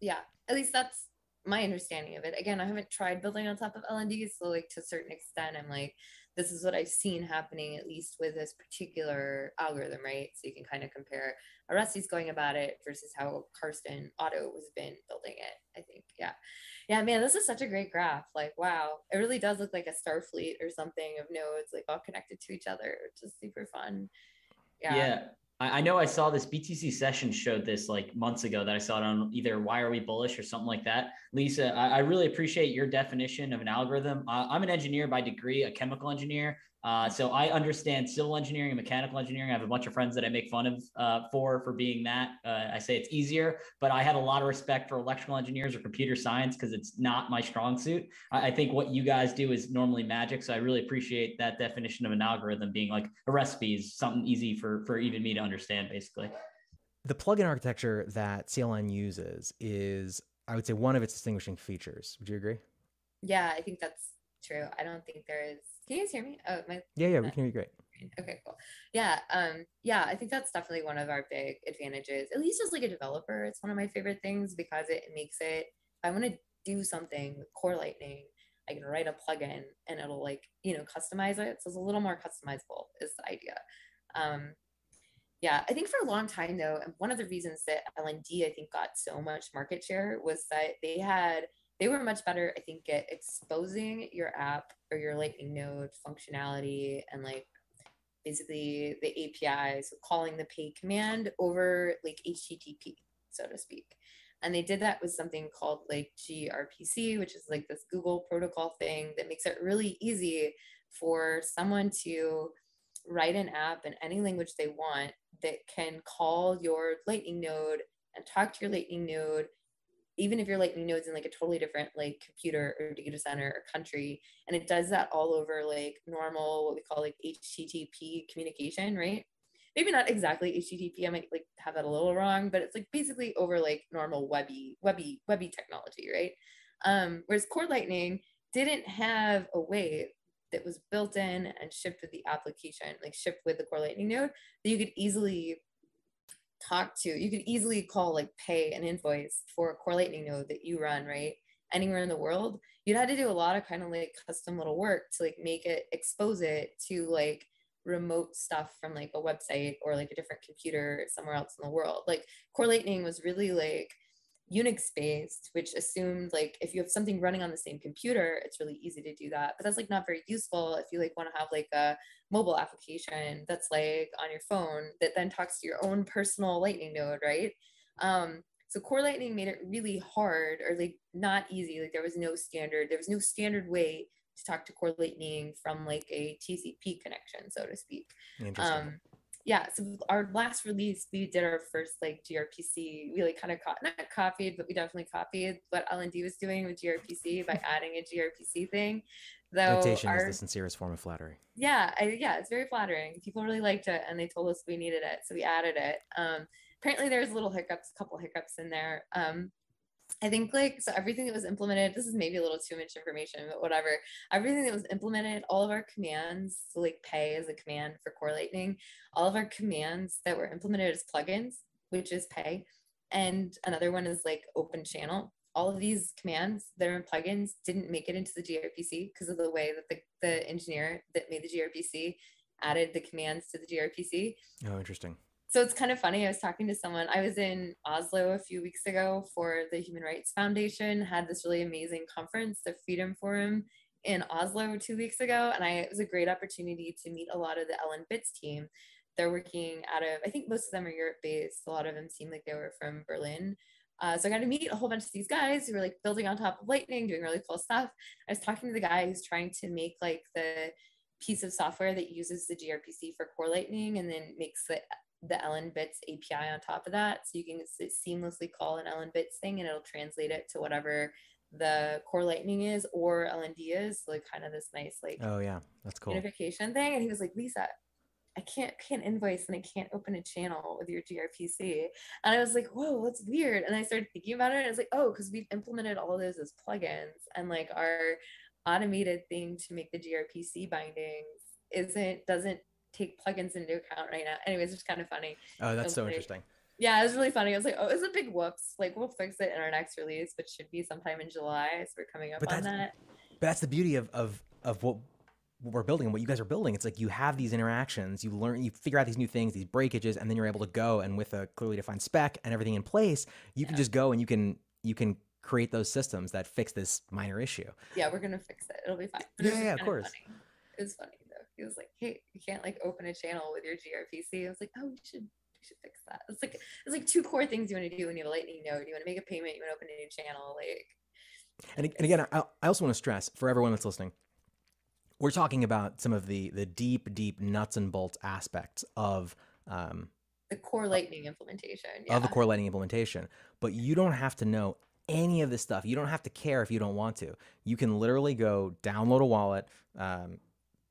[SPEAKER 2] Yeah, at least that's my understanding of it. Again, I haven't tried building on top of LND, so like to a certain extent, I'm like, this is what I've seen happening at least with this particular algorithm, right? So you can kind of compare how Rusty's going about it versus how Carsten Otto has been building it. I think, yeah, yeah, man, this is such a great graph. Like, wow, it really does look like a Starfleet or something of nodes like all connected to each other, which is super fun.
[SPEAKER 3] Yeah. Yeah. I know I saw this BTC session showed this like months ago that I saw it on either Why Are We Bullish or something like that. Lisa, I, really appreciate your definition of an algorithm. Uh, I'm an engineer by degree, a chemical engineer. Uh, so I understand civil engineering and mechanical engineering. I have a bunch of friends that I make fun of uh, for for being that. Uh, I say it's easier, but I have a lot of respect for electrical engineers or computer science because it's not my strong suit. I, I, think what you guys do is normally magic. So I really appreciate that definition of an algorithm being like a recipe is something easy for for even me to understand, basically.
[SPEAKER 1] The plugin architecture that CLN uses is, I would say, one of its distinguishing features. Would you agree?
[SPEAKER 2] Yeah, I think that's true. I don't think there is can you guys hear me? Oh, my.
[SPEAKER 1] Yeah, yeah, we can hear you great.
[SPEAKER 2] Okay, cool. Yeah, um, yeah, I think that's definitely one of our big advantages. At least as like a developer, it's one of my favorite things because it makes it. I want to do something with Core Lightning, I can write a plugin and it'll like, you know, customize it. So it's a little more customizable is the idea. Um, yeah, I think for a long time though, and one of the reasons that LND I think got so much market share was that they had they were much better, I think, at exposing your app or your Lightning node functionality and like basically the API, so calling the pay command over like HTTP, so to speak. And they did that with something called like gRPC, which is like this Google protocol thing that makes it really easy for someone to write an app in any language they want that can call your Lightning node and talk to your Lightning node, even if your Lightning node's in like a totally different like computer or data center or country. And it does that all over like normal, what we call like HTTP communication, right? Maybe not exactly HTTP. I might like have that a little wrong, but it's like basically over like normal webby, webby, webby technology, right? Um, whereas Core Lightning didn't have a way that was built in and shipped with the application, like shipped with the Core Lightning node, that you could easily talk to. You could easily call, like, pay an invoice for a Core Lightning node that you run, right? Anywhere in the world. You'd have to do a lot of kind of like custom little work to like make it expose it to like remote stuff from like a website or like a different computer somewhere else in the world. Like Core Lightning was really like Unix based, which assumed like if you have something running on the same computer, it's really easy to do that. But that's like not very useful if you like want to have like a mobile application that's like on your phone that then talks to your own personal Lightning node, right? Um, so Core Lightning made it really hard or like not easy. Like there was no standard, there was no standard way to talk to Core Lightning from like a TCP connection, so to speak. Um, yeah, so our last release, we did our first like gRPC. We like kind of co- not copied, but we definitely copied what LND was doing with gRPC by (laughs) adding a gRPC thing.
[SPEAKER 1] Though Imitation our, is the sincerest form of flattery.
[SPEAKER 2] Yeah, I, yeah, it's very flattering. People really liked it, and they told us we needed it, so we added it. Um, apparently, there's little hiccups, a couple hiccups in there. Um, I think like so everything that was implemented, this is maybe a little too much information, but whatever. Everything that was implemented, all of our commands, so like pay is a command for core lightning, all of our commands that were implemented as plugins, which is pay, and another one is like open channel. All of these commands that are in plugins didn't make it into the gRPC because of the way that the, the engineer that made the gRPC added the commands to the gRPC.
[SPEAKER 1] Oh, interesting
[SPEAKER 2] so it's kind of funny. I was talking to someone. I was in Oslo a few weeks ago for the Human Rights Foundation, had this really amazing conference, the Freedom Forum in Oslo two weeks ago. And I, it was a great opportunity to meet a lot of the LNbits team. They're working out of, I think most of them are Europe based. A lot of them seem like they were from Berlin. Uh, so I got to meet a whole bunch of these guys who were like building on top of Lightning, doing really cool stuff. I was talking to the guy who's trying to make like the piece of software that uses the gRPC for Core Lightning and then makes the the LNbits API on top of that. So you can seamlessly call an LNbits thing and it'll translate it to whatever the core lightning is or LND is like kind of this nice like
[SPEAKER 1] oh yeah that's cool
[SPEAKER 2] unification thing and he was like Lisa I can't can't invoice and I can't open a channel with your gRPC and I was like whoa that's weird and I started thinking about it and I was like oh because we've implemented all of those as plugins and like our automated thing to make the gRPC bindings isn't doesn't take plugins into account right now. Anyways, it's kind of funny.
[SPEAKER 1] Oh, that's so interesting.
[SPEAKER 2] Yeah, it was really funny. I was like, oh, it's a big whoops. Like we'll fix it in our next release, which should be sometime in July. So we're coming up but on that.
[SPEAKER 1] But that's the beauty of of of what what we're building and what you guys are building. It's like you have these interactions, you learn, you figure out these new things, these breakages, and then you're able to go and with a clearly defined spec and everything in place, you yeah. can just go and you can you can create those systems that fix this minor issue.
[SPEAKER 2] Yeah, we're gonna fix it. It'll be fine.
[SPEAKER 1] But yeah, yeah, of course.
[SPEAKER 2] Funny. It was funny though. he was like, "Hey, you can't like open a channel with your gRPC." I was like, "Oh, we should we should fix that." It's like it's like two core things you want to do when you have a Lightning node. You want to make a payment. You want to open a new channel. Like,
[SPEAKER 1] and, and again, I, I also want to stress for everyone that's listening, we're talking about some of the the deep, deep nuts and bolts aspects of um,
[SPEAKER 2] the core Lightning implementation
[SPEAKER 1] yeah. of the core Lightning implementation. But you don't have to know any of this stuff. You don't have to care if you don't want to. You can literally go download a wallet. Um,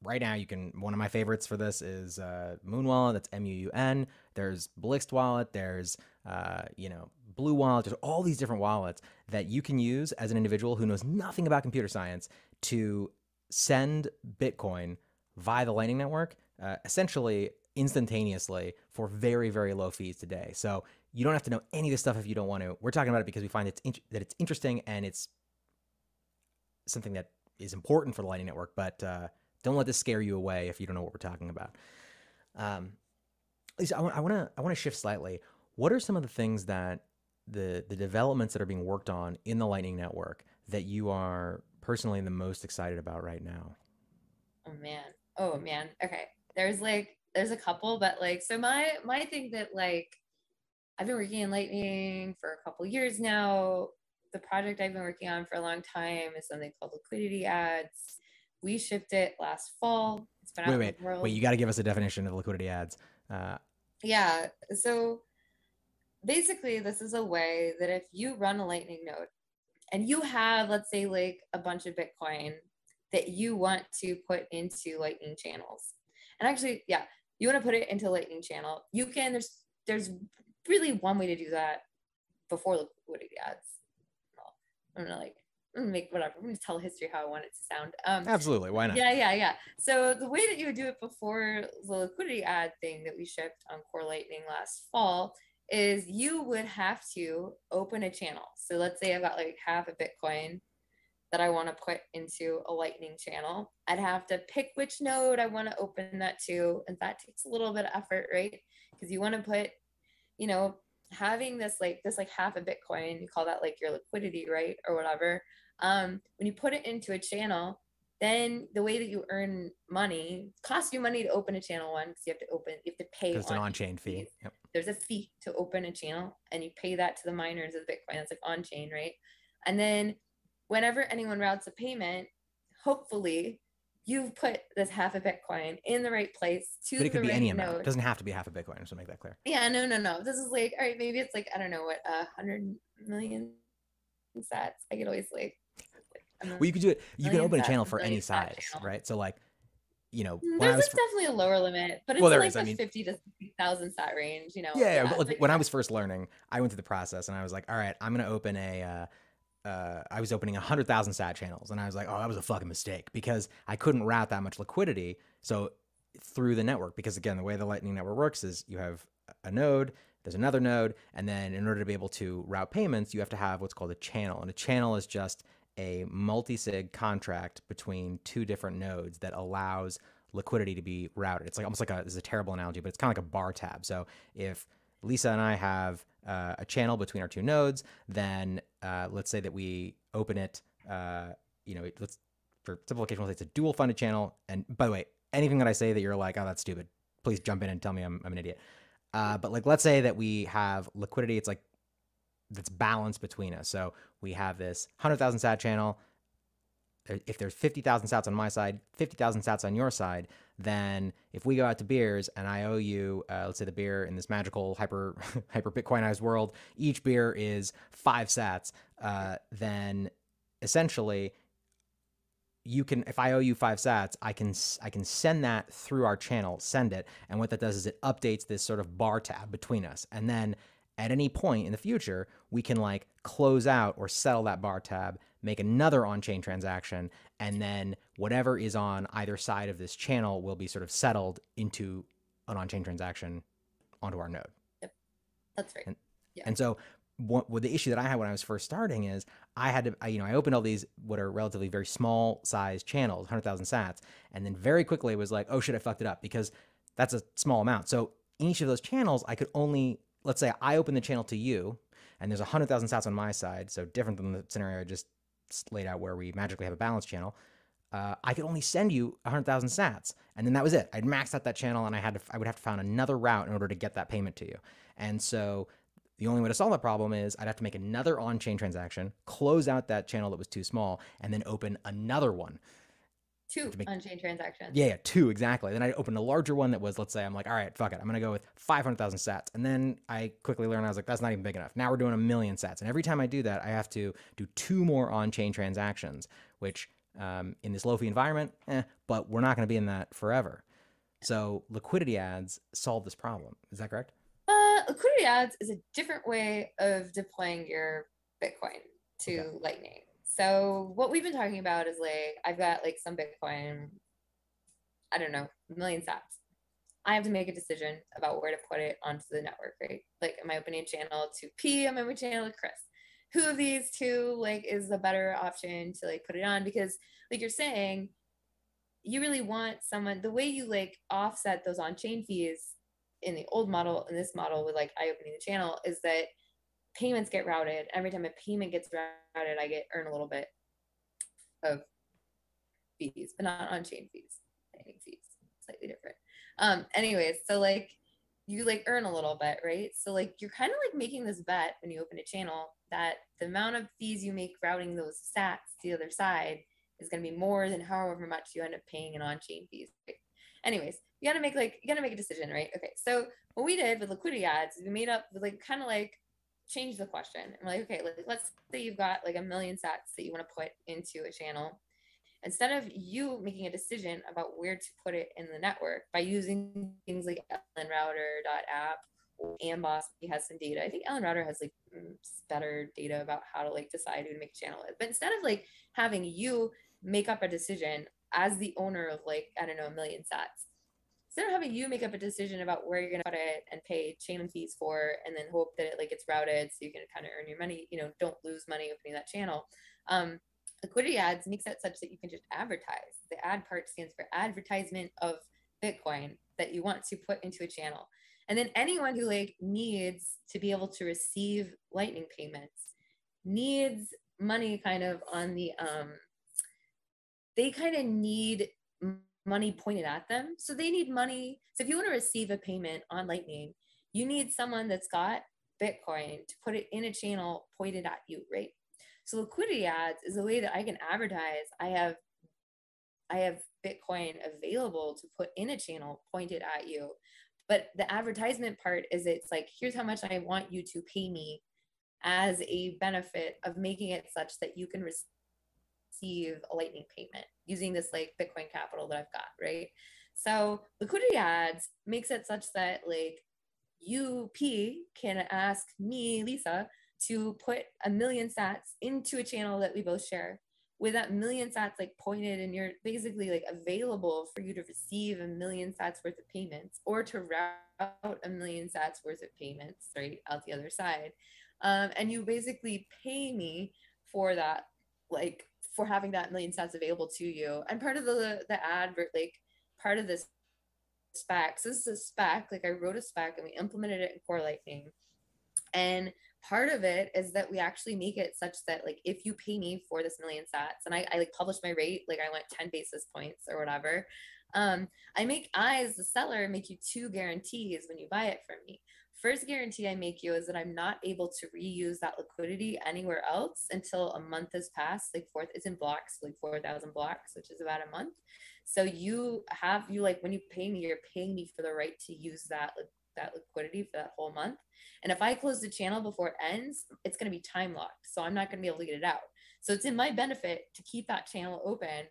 [SPEAKER 1] right now you can one of my favorites for this is uh, Muun Wallet. That's M U U N. There's Blixt Wallet. There's uh, you know Blue Wallet. There's all these different wallets that you can use as an individual who knows nothing about computer science to send Bitcoin via the Lightning Network, uh, essentially instantaneously for very very low fees today. So you don't have to know any of this stuff if you don't want to. We're talking about it because we find it's that it's interesting and it's something that is important for the Lightning Network, but uh, don't let this scare you away if you don't know what we're talking about. Um, Lisa, I want to I want to shift slightly. What are some of the things that the the developments that are being worked on in the Lightning Network that you are personally the most excited about right now?
[SPEAKER 2] Oh man. Oh man. Okay. There's like there's a couple, but like so my my thing that like I've been working in Lightning for a couple years now. The project I've been working on for a long time is something called liquidity ads. We shipped it last fall.
[SPEAKER 1] It's been wait, wait, wait! You got to give us a definition of liquidity ads. Uh,
[SPEAKER 2] yeah. So basically, this is a way that if you run a Lightning node and you have, let's say, like a bunch of Bitcoin that you want to put into Lightning channels, and actually, yeah, you want to put it into Lightning channel, you can. There's there's really one way to do that before liquidity ads. Well, I'm gonna like make whatever. I'm gonna tell history how I want it to sound.
[SPEAKER 1] Um, Absolutely, why not?
[SPEAKER 2] Yeah, yeah, yeah. So the way that you would do it before the liquidity ad thing that we shipped on Core Lightning last fall is you would have to open a channel. So let's say I've got like half a Bitcoin that I want to put into a Lightning channel. I'd have to pick which node I want to open that to, and that takes a little bit of effort, right? Because you want to put, you know, having this like this like half a Bitcoin, you call that like your liquidity, right, or whatever. Um, when you put it into a channel, then the way that you earn money costs you money to open a channel one because you have to open you have to pay
[SPEAKER 1] it's an on-chain fee.
[SPEAKER 2] yep. there's a fee to open a channel and you pay that to the miners of bitcoin. That's like on-chain right? And then whenever anyone routes a payment hopefully you've put this half a bitcoin in the right place to
[SPEAKER 1] but it could
[SPEAKER 2] be
[SPEAKER 1] right any
[SPEAKER 2] amount.
[SPEAKER 1] node. it doesn't have to be half a bitcoin to make that clear.
[SPEAKER 2] Yeah no no no. This is like all right maybe it's like i don't know what a uh, hundred million sats. I could always like
[SPEAKER 1] well, you could do it. You can open a channel for any size, right? So like, you know,
[SPEAKER 2] there's like definitely a lower limit, but it's well, like is. the I mean, fifty to thousand sat range. You know.
[SPEAKER 1] Yeah, yeah. But like, when I was first learning, I went through the process and I was like, all right, I'm gonna open a. Uh, uh, I was opening 100,000 sat channels and I was like, oh, that was a fucking mistake because I couldn't route that much liquidity. So through the network, because again, the way the Lightning Network works is you have a node, there's another node, and then in order to be able to route payments, you have to have what's called a channel. And a channel is just a multi-sig contract between two different nodes that allows liquidity to be routed. It's like almost like a this is a terrible analogy, but it's kind of like a bar tab. So if Lisa and I have uh, a channel between our two nodes, then uh, let's say that we open it. Uh, you know, let's for simplification, we'll say it's a dual funded channel. And by the way, anything that I say that you're like, oh, that's stupid, please jump in and tell me I'm, I'm an idiot. Uh, but like, let's say that we have liquidity. It's like that's balanced between us. So we have this 100,000 sat channel. If there's 50,000 sats on my side, 50,000 sats on your side, then if we go out to beers and I owe you, uh, let's say the beer in this magical hyper (laughs) hyper Bitcoinized world, each beer is five sats, uh, then essentially you can if i owe you five sats i can i can send that through our channel send it and what that does is it updates this sort of bar tab between us and then at any point in the future, we can like close out or settle that bar tab, make another on chain transaction, and then whatever is on either side of this channel will be sort of settled into an on chain transaction onto our node.
[SPEAKER 2] Yep. That's right.
[SPEAKER 1] And, yeah. and so, what, what, the issue that I had when I was first starting is I had to, I, you know, I opened all these what are relatively very small size channels, 100,000 sats, and then very quickly it was like, oh shit, I fucked it up because that's a small amount. So in each of those channels, I could only let's say I open the channel to you and there's 100,000 sats on my side, so different than the scenario I just laid out where we magically have a balance channel, uh, I could only send you 100,000 sats. And then that was it. I'd maxed out that channel and I had to, I would have to find another route in order to get that payment to you. And so the only way to solve that problem is I'd have to make another on-chain transaction, close out that channel that was too small, and then open another one.
[SPEAKER 2] Two make, on-chain transactions.
[SPEAKER 1] Yeah, yeah, two exactly. Then I opened a larger one that was, let's say, I'm like, all right, fuck it, I'm gonna go with 500,000 sats, and then I quickly learned I was like, that's not even big enough. Now we're doing a million sats, and every time I do that, I have to do two more on-chain transactions, which um, in this low-fee environment, eh, but we're not gonna be in that forever. So liquidity ads solve this problem. Is that correct?
[SPEAKER 2] Uh, liquidity ads is a different way of deploying your Bitcoin to okay. Lightning. So what we've been talking about is like I've got like some Bitcoin, I don't know, a million sats. I have to make a decision about where to put it onto the network, right? Like, am I opening a channel to P? Am I opening a channel to Chris? who of these two like is the better option to like put it on because like you're saying you really want someone the way you like offset those on chain fees in the old model in this model with like I opening the channel is that payments get routed every time a payment gets routed I get earn a little bit of fees but not on chain fees fees slightly different um anyways so like you like earn a little bit right so like you're kind of like making this bet when you open a channel that the amount of fees you make routing those sats to the other side is going to be more than however much you end up paying in on-chain fees. Right? Anyways, you got to make like you got to make a decision, right? Okay, so what we did with liquidity ads, we made up like kind of like change the question. We're like, okay, like, let's say you've got like a million sats that you want to put into a channel. Instead of you making a decision about where to put it in the network by using things like LNRouter.app Amboss he has some data. I think LNRouter has like mm, better data about how to like decide who to make a channel with. But instead of like having you make up a decision as the owner of like, I don't know, a million sats, instead of having you make up a decision about where you're gonna put it and pay channel fees for and then hope that it like gets routed so you can kind of earn your money, you know, don't lose money opening that channel. Um, liquidity ads makes that such that you can just advertise. The ad part stands for advertisement of Bitcoin that you want to put into a channel. And then anyone who like needs to be able to receive lightning payments needs money kind of on the um they kind of need money pointed at them. So they need money. So if you want to receive a payment on Lightning, you need someone that's got Bitcoin to put it in a channel pointed at you, right? So liquidity ads is a way that I can advertise. I have I have Bitcoin available to put in a channel pointed at you. But the advertisement part is it's like, here's how much I want you to pay me as a benefit of making it such that you can receive a lightning payment using this like Bitcoin capital that I've got, right? So liquidity ads makes it such that like you P can ask me, Lisa, to put a million sats into a channel that we both share with that million sats like pointed and you're basically like available for you to receive a million sats worth of payments or to route a million sats worth of payments right out the other side um, and you basically pay me for that like for having that million sats available to you. And part of the the advert like part of this spec this is a spec like i wrote a spec and we implemented it in core lightning. And part of it is that we actually make it such that like if you pay me for this million sats and I, I like publish my rate like i went 10 basis points or whatever um i make i as the seller make you two guarantees when you buy it from me first guarantee i make you is that i'm not able to reuse that liquidity anywhere else until a month has passed like fourth it's in blocks like 4000 blocks which is about a month so you have you like when you pay me you're paying me for the right to use that that liquidity for that whole month. And if I close the channel before it ends, it's going to be time locked. So I'm not going to be able to get it out. So it's in my benefit to keep that channel open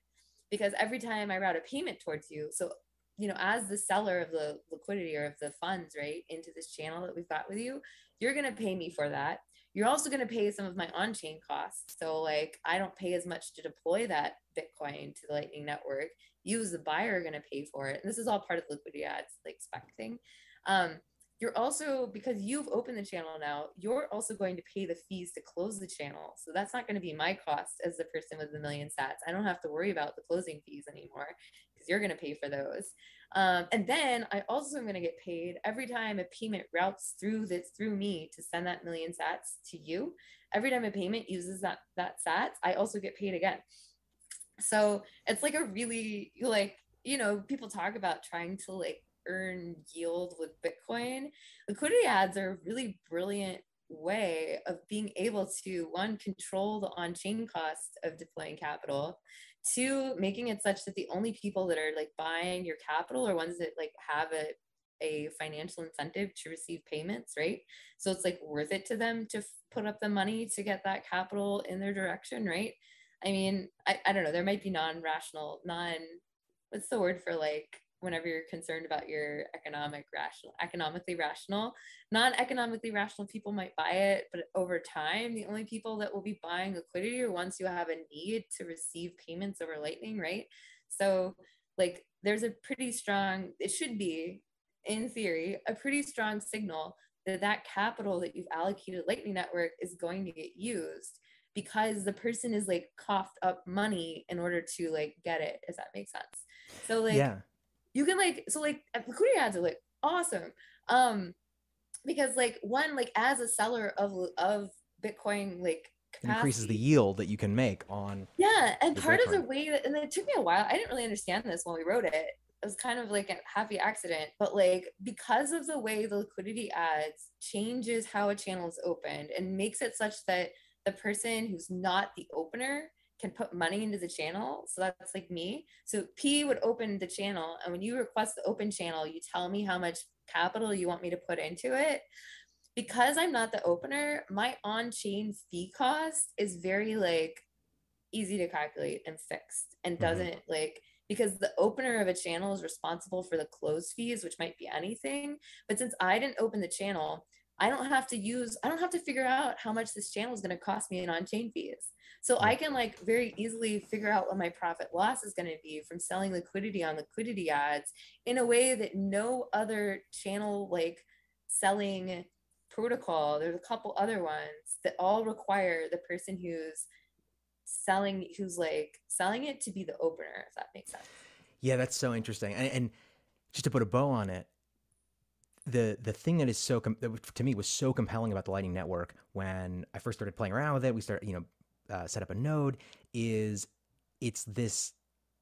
[SPEAKER 2] because every time I route a payment towards you, so you know, as the seller of the liquidity or of the funds, right, into this channel that we've got with you, you're going to pay me for that. You're also going to pay some of my on chain costs. So, like, I don't pay as much to deploy that Bitcoin to the Lightning Network. You, as the buyer, are going to pay for it. And this is all part of liquidity ads, like spec thing. Um, you're also because you've opened the channel now you're also going to pay the fees to close the channel so that's not going to be my cost as the person with the million sats i don't have to worry about the closing fees anymore you're going to pay for those. Um, and then i also am going to get paid every time a payment routes through this through me to send that million sats to you. Every time a payment uses that that sats i also get paid again. So it's like a really like you know people talk about trying to like earn yield with Bitcoin, liquidity ads are a really brilliant way of being able to one control the on-chain cost of deploying capital two making it such that the only people that are like buying your capital are ones that like have a a financial incentive to receive payments right? So it's like worth it to them to f- put up the money to get that capital in their direction right? I mean i, I don't know there might be non-rational non what's the word for like whenever you're concerned about your economic rational economically rational. Non-economically rational people might buy it but over time the only people that will be buying liquidity are ones who have a need to receive payments over lightning right? So like there's a pretty strong it should be in theory a pretty strong signal that that capital that you've allocated lightning network is going to get used because the person is like coughed up money in order to like get it if that makes sense. So like
[SPEAKER 1] yeah
[SPEAKER 2] you can like so like liquidity ads are like awesome. Um because like one like as a seller of of bitcoin like
[SPEAKER 1] it increases the yield that you can make on
[SPEAKER 2] yeah and part of the way that and it took me a while i didn't really understand this when we wrote it. It was kind of like a happy accident but like because of the way the liquidity ads changes how a channel is opened and makes it such that the person who's not the opener can put money into the channel so that's like me. So p would open the channel and when you request the open channel you tell me how much capital you want me to put into it. Because i'm not the opener my on-chain fee cost is very like easy to calculate and fixed and
[SPEAKER 1] Mhm.
[SPEAKER 2] doesn't like because the opener of a channel is responsible for the close fees which might be anything. But since i didn't open the channel i don't have to use i don't have to figure out how much this channel is going to cost me in on-chain fees. So i can like very easily figure out what my profit loss is going to be from selling liquidity on liquidity ads in a way that no other channel like selling protocol there's a couple other ones that all require the person who's selling who's like selling it to be the opener if that makes sense.
[SPEAKER 1] Yeah, that's so interesting. And, and just to put a bow on it, the the thing that is so com- that to me was so compelling about the Lightning Network when I first started playing around with it, we started you know uh, set up a node. Is it's this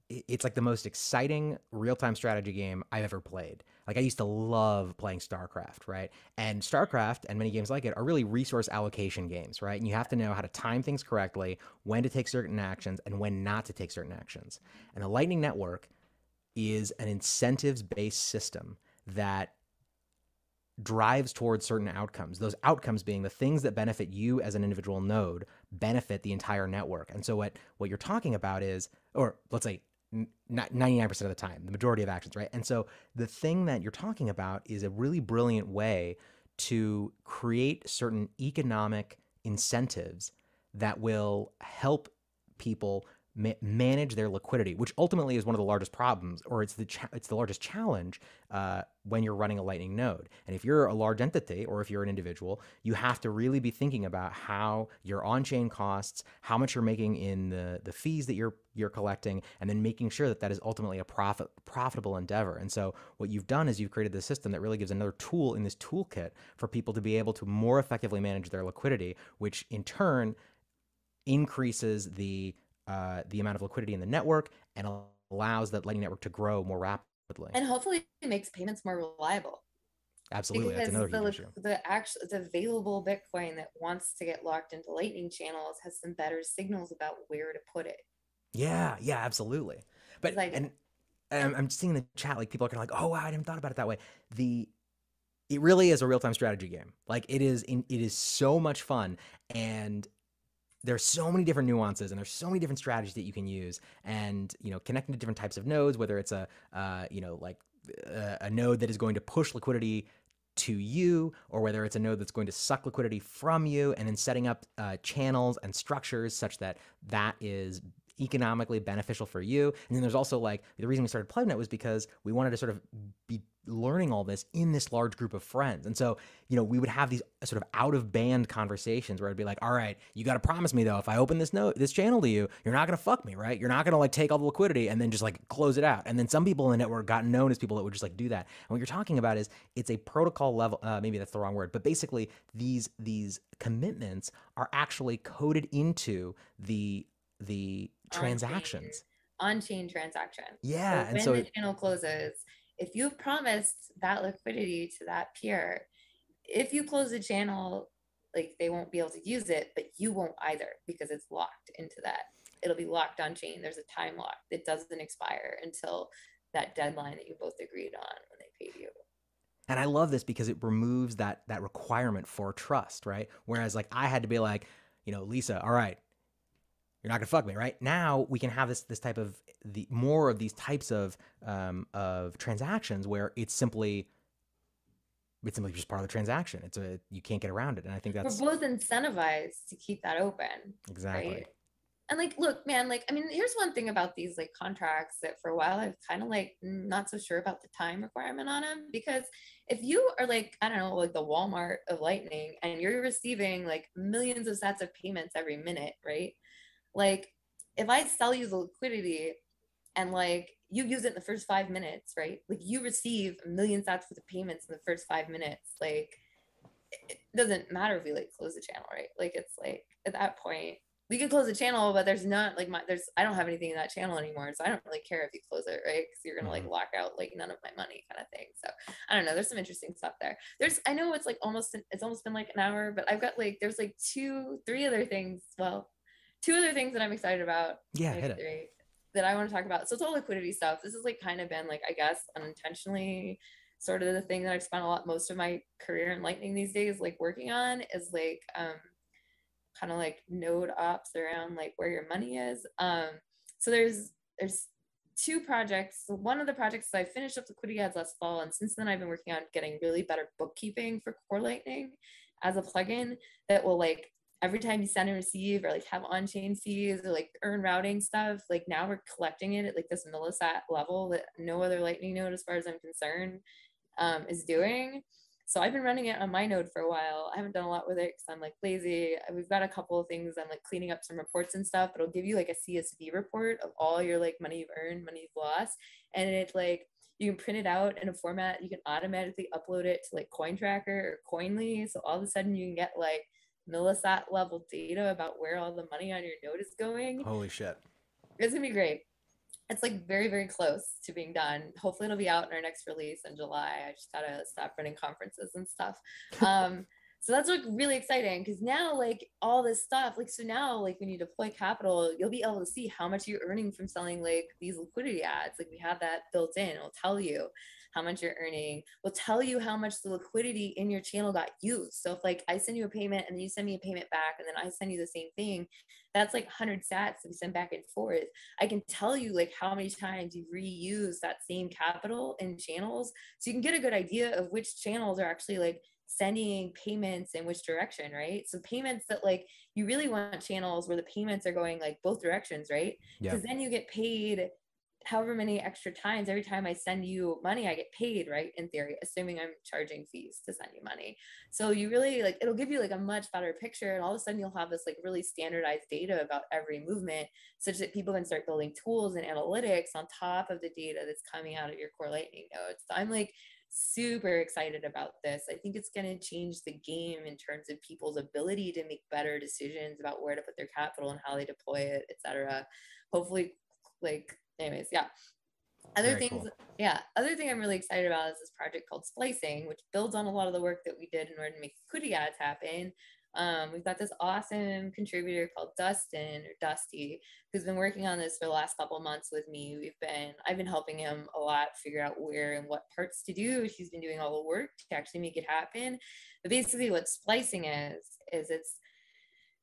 [SPEAKER 1] it's like the most exciting real-time strategy game I've ever played. Like I used to love playing StarCraft, right? And StarCraft and many games like it are really resource allocation games, right? And you have to know how to time things correctly, when to take certain actions and when not to take certain actions. And the Lightning Network is an incentives-based system that drives towards certain outcomes. Those outcomes being the things that benefit you as an individual node benefit the entire network. And so what what you're talking about is or let's say 99% of the time, the majority of actions, right? And so the thing that you're talking about is a really brilliant way to create certain economic incentives that will help people ma- manage their liquidity, which ultimately is one of the largest problems, or it's the cha- it's the largest challenge uh, when you're running a Lightning node. And if you're a large entity, or if you're an individual, you have to really be thinking about how your on-chain costs, how much you're making in the the fees that you're you're collecting, and then making sure that that is ultimately a profit profitable endeavor. And so what you've done is you've created this system that really gives another tool in this toolkit for people to be able to more effectively manage their liquidity, which in turn increases the uh, the amount of liquidity in the network and allows that Lightning Network to grow more rapidly.
[SPEAKER 2] and hopefully it makes payments more reliable
[SPEAKER 1] Absolutely, that's
[SPEAKER 2] because
[SPEAKER 1] another
[SPEAKER 2] the,
[SPEAKER 1] huge
[SPEAKER 2] liq-
[SPEAKER 1] issue.
[SPEAKER 2] the actual the available bitcoin that wants to get locked into lightning channels has some better signals about where to put it
[SPEAKER 1] Yeah, yeah, absolutely. But
[SPEAKER 2] Like-
[SPEAKER 1] and, and I'm, I'm seeing in the chat like people are kind of like, oh wow, I didn't thought about it that way. The it really is a real time strategy game. Like it is in it is so much fun and there's so many different nuances and there's so many different strategies that you can use and you know connecting to different types of nodes whether it's a uh, you know like a, a node that is going to push liquidity to you or whether it's a node that's going to suck liquidity from you and then setting up uh, channels and structures such that that is economically beneficial for you. And then there's also like the reason we started Plebnet was because we wanted to sort of be learning all this in this large group of friends. And so you know we would have these sort of out of band conversations where i'd be like all right you got to promise me though if i open this note this channel to you you're not going to fuck me right? You're not going to like take all the liquidity and then just like close it out. And then some people in the network got known as people that would just like do that. And what you're talking about is it's a protocol level uh, maybe that's the wrong word but basically these these commitments are actually coded into the the transactions.
[SPEAKER 2] on-chain transaction
[SPEAKER 1] yeah
[SPEAKER 2] so
[SPEAKER 1] and
[SPEAKER 2] when
[SPEAKER 1] so
[SPEAKER 2] the
[SPEAKER 1] it-
[SPEAKER 2] channel closes if you've promised that liquidity to that peer if you close the channel like they won't be able to use it but you won't either because it's locked into that. It'll be locked on chain. There's a time lock that doesn't expire until that deadline that you both agreed on when they paid you.
[SPEAKER 1] And I love this because it removes that that requirement for trust, right? Whereas like I had to be like, you know, Lisa, all right, you're not gonna fuck me, right? Now we can have this this type of the more of these types of um, of transactions where it's simply it's simply just part of the transaction. It's a you can't get around it, and I think that's
[SPEAKER 2] we're both incentivized to keep that open
[SPEAKER 1] exactly.
[SPEAKER 2] right? And like look man like i mean here's one thing about these like contracts that for a while i've kind of like not so sure about the time requirement on them because if you are like i don't know like the walmart of lightning and you're receiving like millions of sets of payments every minute right like if i sell you the liquidity and like you use it in the first five minutes right like you receive a million sats worth of payments in the first five minutes like it doesn't matter if we like close the channel right like it's like at that point we can close the channel, but there's not like my there's I don't have anything in that channel anymore, so I don't really care if you close it, right? Because you're gonna like mm-hmm. lock out like none of my money, kind of thing. So I don't know. There's some interesting stuff there. There's I know it's like almost it's almost been like an hour, but I've got like there's like two three other things. Well, two other things that I'm excited about.
[SPEAKER 1] Yeah, hit it. Three,
[SPEAKER 2] that I want to talk about. So it's all liquidity stuff. This has like kind of been like I guess unintentionally sort of the thing that I've spent a lot most of my career in Lightning these days, like working on is like um kind of like node ops around like where your money is. Um, so there's there's two projects. So one of the projects I finished up liquidity ads last fall, and since then I've been working on getting really better bookkeeping for Core Lightning as a plugin that will like every time you send and receive or like have on-chain fees or like earn routing stuff, like now we're collecting it at like this millisat level that no other lightning node, as far as I'm concerned, um, is doing. So I've been running it on my node for a while. I haven't done a lot with it because I'm like lazy. We've got a couple of things. I'm like cleaning up some reports and stuff, but it'll give you like a CSV report of all your like money you've earned, money you've lost. And it's like you can print it out in a format. You can automatically upload it to like Cointracker or Koinly. So all of a sudden you can get like millisat level data about where all the money on your note is going.
[SPEAKER 1] Holy shit.
[SPEAKER 2] It's gonna be great. It's like very very close to being done. Hopefully it'll be out in our next release in july. I just gotta stop running conferences and stuff. (laughs) Um so that's like really exciting because now like all this stuff like so now like when you deploy capital you'll be able to see how much you're earning from selling like these liquidity ads. Like we have that built in. It'll tell you how much you're earning will tell you how much the liquidity in your channel got used. So if like I send you a payment and then you send me a payment back and then I send you the same thing, that's like 100 sats that we send back and forth. I can tell you like how many times you reuse that same capital in channels. So you can get a good idea of which channels are actually like sending payments in which direction, right? So payments that like you really want channels where the payments are going like both directions, right? Because yeah. then you get paid however many extra times every time i send you money i get paid right in theory assuming i'm charging fees to send you money. So you really like it'll give you like a much better picture and all of a sudden you'll have this like really standardized data about every movement such that people can start building tools and analytics on top of the data that's coming out of your core lightning nodes. So i'm like super excited about this. I think it's going to change the game in terms of people's ability to make better decisions about where to put their capital and how they deploy it et cetera. hopefully like anyways, yeah. Other Very things, cool. yeah. Other thing I'm really excited about is this project called Splicing, which builds on a lot of the work that we did in order to make Liquidity ads happen. Um, we've got this awesome contributor called Dustin or Dusty, who's been working on this for the last couple months with me. We've been, I've been helping him a lot figure out where and what parts to do. She's been doing all the work to actually make it happen. But basically, what splicing is, is it's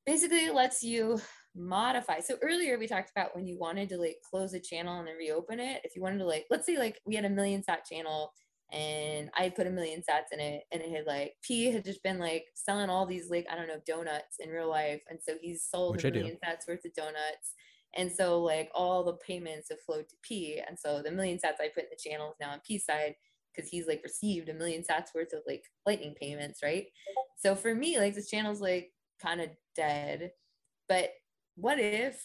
[SPEAKER 2] basically it lets you modify. So earlier we talked about when you wanted to like close a channel and then reopen it. If you wanted to like, let's say like we had a million sat channel and I put a million sats in it and it had like P had just been like selling all these like, I don't know, donuts in real life. And so he's sold Which a million sats worth of donuts. And so like all the payments have flowed to P. And so the million sats I put in the channel is now on P side because he's like received a million sats worth of like lightning payments, right? So for me, like this channel's like kind of dead. But what if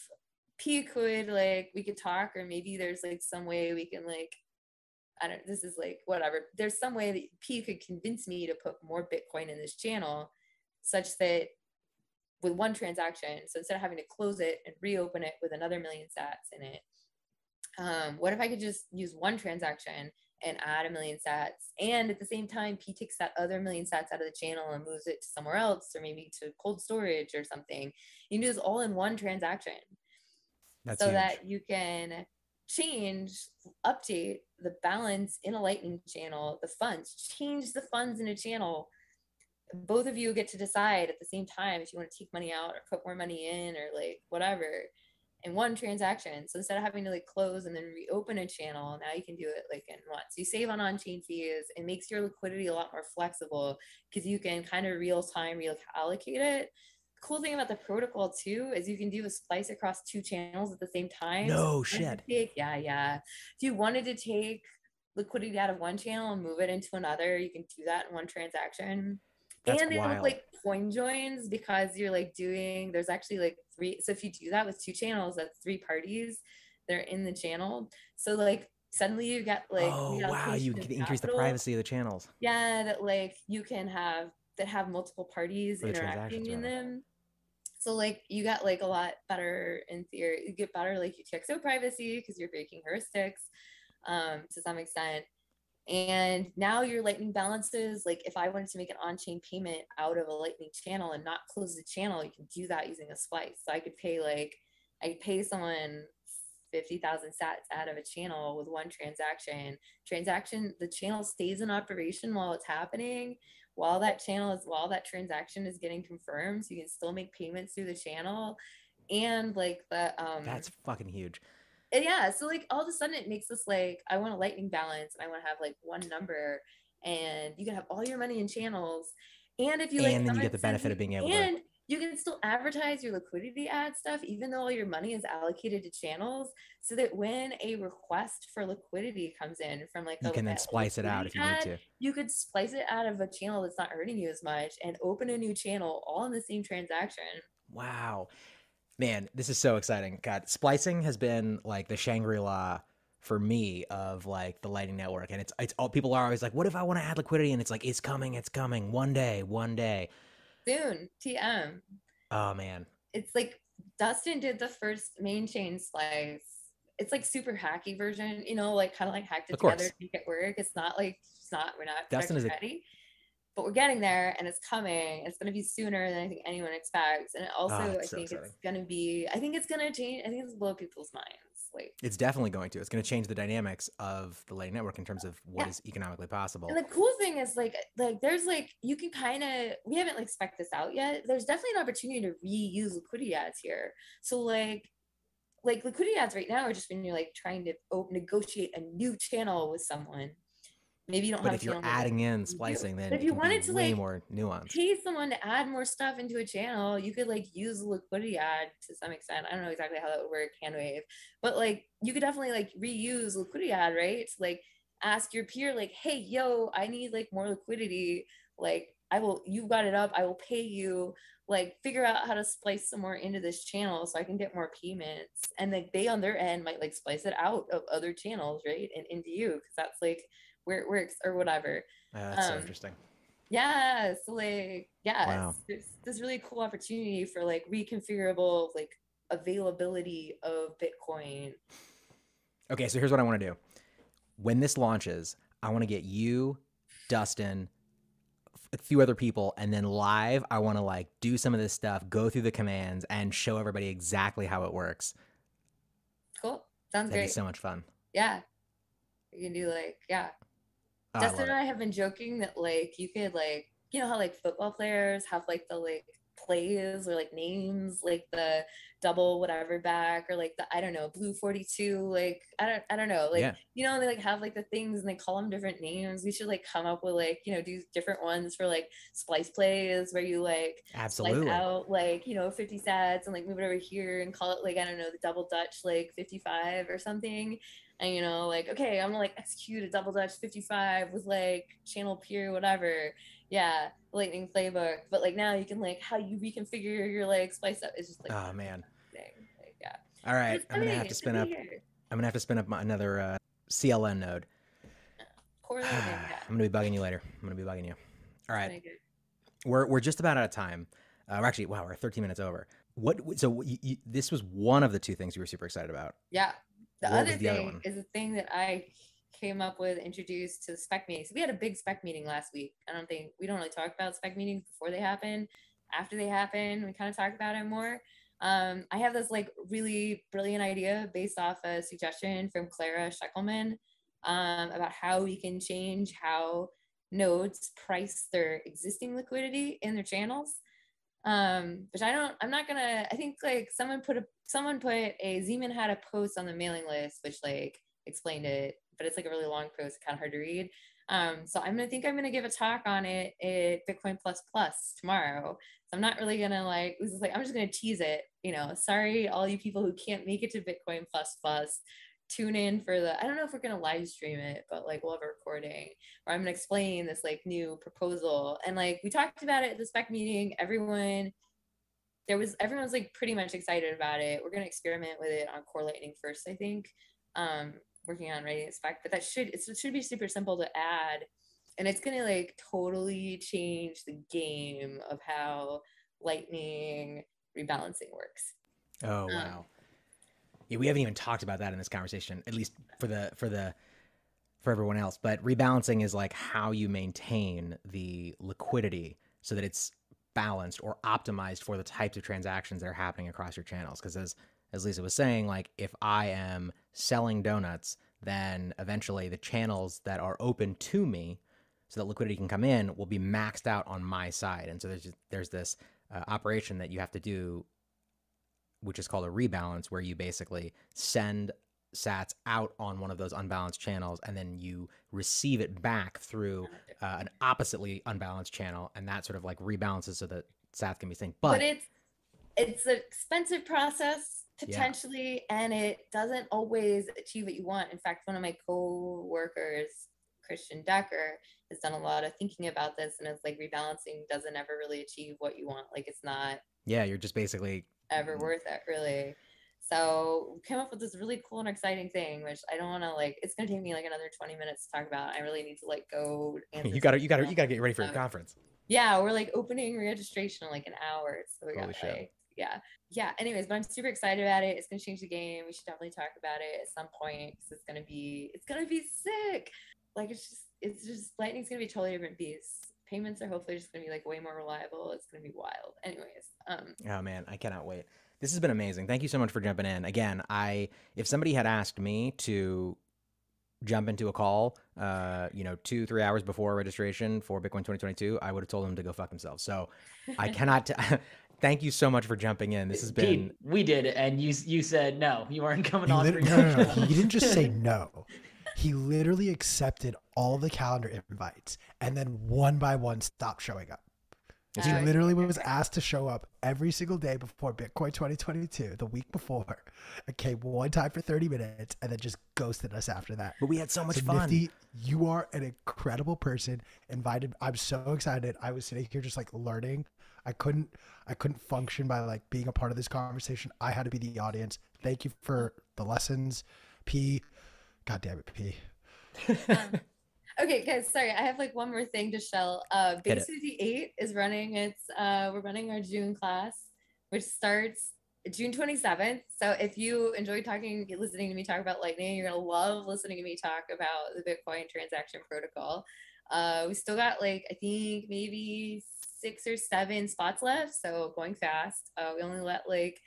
[SPEAKER 2] P could like we could talk or maybe there's like some way we can like I don't this is like whatever. There's some way that P could convince me to put more Bitcoin in this channel such that with one transaction, so instead of having to close it and reopen it with another million sats in it, um, what if I could just use one transaction and add a million sats. And at the same time, P takes that other million sats out of the channel and moves it to somewhere else or maybe to cold storage or something. You can do this all in one transaction. That's so huge. that you can change, update the balance in a lightning channel, the funds, change the funds in a channel. Both of you get to decide at the same time if you want to take money out or put more money in or like whatever in one transaction. So instead of having to like close and then reopen a channel, now you can do it like in once. You save on on-chain fees. It makes your liquidity a lot more flexible because you can kind of real time reallocate it. cool thing about the protocol too is you can do a splice across two channels at the same time.
[SPEAKER 1] No
[SPEAKER 2] So if you wanted
[SPEAKER 1] shit.
[SPEAKER 2] take- yeah, yeah. If you wanted to take liquidity out of one channel and move it into another, you can do that in one transaction.
[SPEAKER 1] That's
[SPEAKER 2] and they
[SPEAKER 1] wild.
[SPEAKER 2] look like coin joins because you're like doing there's actually like three so if you do that with two channels that's three parties they're in the channel so like suddenly you get like
[SPEAKER 1] oh wow, you can increase the privacy of the channels.
[SPEAKER 2] yeah that like you can have that have multiple parties
[SPEAKER 1] the
[SPEAKER 2] interacting in
[SPEAKER 1] rather.
[SPEAKER 2] them so like you got like a lot better in theory you get better like you utxo privacy because you're breaking heuristics um to some extent and now your lightning balances like if i wanted to make an on-chain payment out of a lightning channel and not close the channel you can do that using a splice. So i could pay like i pay someone 50,000 sats out of a channel with one transaction. Transaction the channel stays in operation while it's happening. While that channel is while that transaction is getting confirmed so you can still make payments through the channel. And like the um
[SPEAKER 1] That's fucking huge.
[SPEAKER 2] And yeah so like all of a sudden it makes this like i want a lightning balance and i want to have like one number and you can have all your money in channels and if you like
[SPEAKER 1] And then you get the benefit of being able to-
[SPEAKER 2] and you can still advertise your liquidity ad stuff even though all your money is allocated to channels so that when a request for liquidity comes in from like
[SPEAKER 1] You
[SPEAKER 2] a-
[SPEAKER 1] can then splice it out if you need to.
[SPEAKER 2] you could splice it out of a channel that's not hurting you as much and open a new channel all in the same transaction
[SPEAKER 1] Wow. Man, this is so exciting. God, splicing has been like the Shangri-La for me of like the Lightning Network. And it's it's all people are always like, what if I want to add liquidity? And it's like, it's coming, it's coming. One day, one day.
[SPEAKER 2] soon tm
[SPEAKER 1] Oh man.
[SPEAKER 2] it's like Dustin did the first main chain splice. It's like super hacky version, you know, like kind of like hacked it
[SPEAKER 1] Of course.
[SPEAKER 2] together to make it work. It's not like it's not we're not
[SPEAKER 1] Dustin is
[SPEAKER 2] ready, but we're getting there and it's coming. It's gonna be sooner than I think anyone expects, and it also
[SPEAKER 1] Ah,
[SPEAKER 2] I
[SPEAKER 1] so
[SPEAKER 2] think
[SPEAKER 1] exciting.
[SPEAKER 2] it's gonna be. I think it's gonna change. I think it's blow people's minds. Like
[SPEAKER 1] It's definitely going to. It's going to change the dynamics of the Lightning Network in terms of what
[SPEAKER 2] Yeah.
[SPEAKER 1] is economically possible.
[SPEAKER 2] And the cool thing is like like there's like you can kind of we haven't like spec this out yet. There's definitely an opportunity to reuse liquidity ads here. So like like liquidity ads right now are just when you're like trying to negotiate a new channel with someone. Maybe you don't
[SPEAKER 1] But
[SPEAKER 2] have
[SPEAKER 1] if you're adding in splicing, then
[SPEAKER 2] if you wanted to,
[SPEAKER 1] way
[SPEAKER 2] like,
[SPEAKER 1] more nuance,
[SPEAKER 2] pay someone to add more stuff into a channel, you could like use liquidity ad to some extent. I don't know exactly how that would work, Handwave, but like you could definitely like reuse liquidity ad, right? Like ask your peer, like, hey, yo, I need like more liquidity. Like, I will, you've got it up, I will pay you. Like, figure out how to splice some more into this channel so I can get more payments. And like they on their end might like splice it out of other channels, right? And into you, because that's like where it works or whatever
[SPEAKER 1] Uh, that's so
[SPEAKER 2] um,
[SPEAKER 1] interesting.
[SPEAKER 2] yeah so like yeah
[SPEAKER 1] Wow.
[SPEAKER 2] it's, it's this really cool opportunity for like reconfigurable like availability of bitcoin
[SPEAKER 1] Okay, so here's what I want to do. When this launches, I want to get you, Dustin, a few other people, and then live, I want to like do some of this stuff, go through the commands, and show everybody exactly how it works.
[SPEAKER 2] cool sounds
[SPEAKER 1] That'd be
[SPEAKER 2] great
[SPEAKER 1] so much fun.
[SPEAKER 2] yeah you can do like yeah
[SPEAKER 1] Oh, I
[SPEAKER 2] Dustin and. I have been joking that like you could like you know how like football players have like the like plays or like names like the double whatever back or like the I don't know blue 42 like I don't I don't know like
[SPEAKER 1] Yeah.
[SPEAKER 2] you know they like have like the things and they call them different names we should like come up with like you know do different ones for like splice plays where you like
[SPEAKER 1] Absolutely.
[SPEAKER 2] out like you know 50 sats and like move it over here and call it like I don't know the double Dutch like 55 or something and you know like okay I'm gonna like execute a double Dutch 55 with like channel peer whatever yeah lightning playbook but like now you can like how you reconfigure your like splice up it's just like
[SPEAKER 1] Oh man.
[SPEAKER 2] like yeah
[SPEAKER 1] All right, I'm gonna have to spin up.
[SPEAKER 2] here.
[SPEAKER 1] I'm gonna have to spin up my, another uh, CLN node. (sighs) (sighs) I'm gonna be bugging you later. I'm gonna be bugging you. All right. We're we're just about out of time. Uh, we're actually wow, we're 13 minutes over. What so you, you, this was one of the two things you were super excited about.
[SPEAKER 2] Yeah. The
[SPEAKER 1] What
[SPEAKER 2] other
[SPEAKER 1] the
[SPEAKER 2] thing
[SPEAKER 1] one?
[SPEAKER 2] is the thing that I came up with, introduced to the spec meetings. We had a big spec meeting last week. I don't think we don't really talk about spec meetings before they happen. After they happen, we kind of talk about it more. Um, I have this like really brilliant idea based off a suggestion from Clara Shikhelman um, about how we can change how nodes price their existing liquidity in their channels um which i don't i'm not gonna i think like someone put a someone put a ZmnSCPxj had a post on the mailing list which like explained it but it's like a really long post kind of hard to read Um, so I'm gonna think I'm gonna give a talk on it at Bitcoin Plus Plus tomorrow. So I'm not really gonna like this is like I'm just gonna tease it. You know, sorry all you people who can't make it to Bitcoin Plus Plus. Tune in for the I don't know if we're gonna live stream it, but like we'll have a recording where I'm gonna explain this like new proposal. And like we talked about it at the spec meeting, everyone there was everyone's like pretty much excited about it. We're gonna experiment with it on Core Lightning first, I think. Um, working on writing a spec, but that should it should be super simple to add, and it's gonna like totally change the game of how Lightning rebalancing works.
[SPEAKER 1] Oh um, wow! Um, yeah, we haven't even talked about that in this conversation, at least for the for the for everyone else. But rebalancing is like how you maintain the liquidity so that it's balanced or optimized for the types of transactions that are happening across your channels. Because as as Lisa was saying, like if I am selling donuts, then eventually the channels that are open to me so that liquidity can come in will be maxed out on my side. And so there's just, there's this uh, operation that you have to do, which is called a rebalance, where you basically send sats out on one of those unbalanced channels and then you receive it back through uh, an oppositely unbalanced channel and that sort of like rebalances so that sats can be synced. But,
[SPEAKER 2] but it's it's an expensive process potentially yeah. and it doesn't always achieve what you want. In fact one of my co-workers christian decker has done a lot of thinking about this and it's like rebalancing doesn't ever really achieve what you want. Like it's not
[SPEAKER 1] yeah you're just basically
[SPEAKER 2] ever mm-hmm. worth it really. So came up with this really cool and exciting thing which i don't want to like it's going to take me like another 20 minutes to talk about. I really need to like go (laughs)
[SPEAKER 1] you gotta you gotta you gotta get ready for your conference.
[SPEAKER 2] yeah we're like opening registration in like an hour so we got like yeah. Yeah anyways but i'm super excited about it. It's going to change the game. We should definitely talk about it at some point because it's going to be it's going to be sick. Like it's just it's just lightning's going to be a totally different beast payments are hopefully just going to be like way more reliable it's going to be wild anyways um
[SPEAKER 1] oh man i cannot wait this has been amazing thank you so much for jumping in again i if somebody had asked me to jump into a call, uh, you know, two, three hours before registration for Bitcoin 2022, I would have told them to go fuck themselves. So I (laughs) cannot, t- (laughs) thank you so much for jumping in. This has been. Pete,
[SPEAKER 3] we did, and you you said no, you weren't coming on.
[SPEAKER 4] Lit- no, no, no, He didn't just say (laughs) no. He literally accepted all the calendar invites and then one by one stopped showing up. He literally was asked to show up every single day before Bitcoin 2022, the week before, (laughs) came one time for 30 minutes and then just ghosted us after that.
[SPEAKER 1] But we had so much so fun. Nifty,
[SPEAKER 4] you are an incredible person. Invited. I'm so excited. I was sitting here just like learning I couldn't I couldn't function by like being a part of this conversation. I had to be the audience. Thank you for the lessons, P. God damn it, P.
[SPEAKER 2] um, okay, guys. Sorry, I have like one more thing to shell. Uh, Base 58 is running. It's uh, we're running our June class, which starts June 27th. So if you enjoy talking, listening to me talk about Lightning, you're gonna love listening to me talk about the Bitcoin transaction protocol. Uh, we still got like I think maybe six or seven spots left, so going fast. Uh, we only let like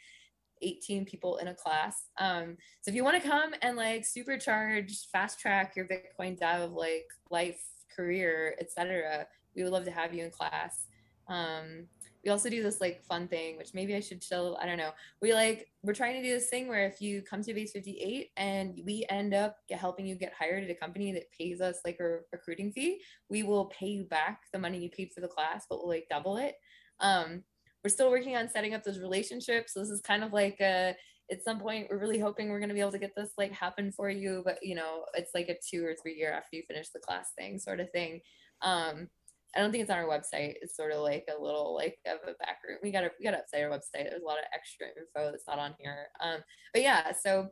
[SPEAKER 2] 18 people in a class. Um, so if you want to come and like supercharge, fast track your Bitcoin dev like life, career, etc., we would love to have you in class. Um, we also do this like fun thing which maybe i should show i don't know we like we're trying to do this thing where if you come to base 58 and we end up helping you get hired at a company that pays us like a recruiting fee we will pay you back the money you paid for the class but we'll like double it um we're still working on setting up those relationships so this is kind of like a at some point we're really hoping we're going to be able to get this like happen for you but you know it's like a two or three year after you finish the class thing sort of thing um I don't think it's on our website. It's sort of like a little like of a back room. We got to we got update our website. There's a lot of extra info that's not on here. Um, but yeah, so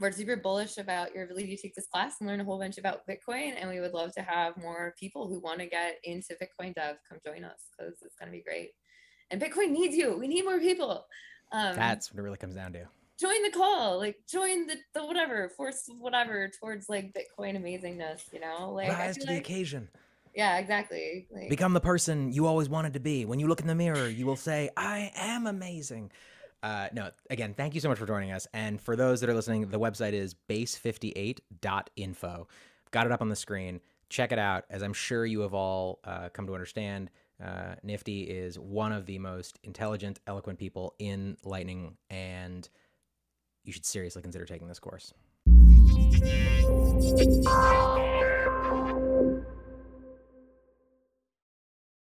[SPEAKER 2] we're super bullish about your ability to take this class and learn a whole bunch about Bitcoin. And we would love to have more people who want to get into Bitcoin dev come join us because it's going to be great. And Bitcoin needs you. We need more people.
[SPEAKER 1] Um, That's what it really comes down to.
[SPEAKER 2] Join the call, like join the, the whatever, force whatever towards like Bitcoin amazingness, you know? Like
[SPEAKER 1] rise to like, the occasion
[SPEAKER 2] yeah exactly
[SPEAKER 1] like, become the person you always wanted to be when you look in the mirror you will say i am amazing uh, no again thank you so much for joining us and for those that are listening the website is base58.info got it up on the screen check it out as i'm sure you have all uh, come to understand uh, nifty is one of the most intelligent eloquent people in lightning and you should seriously consider taking this course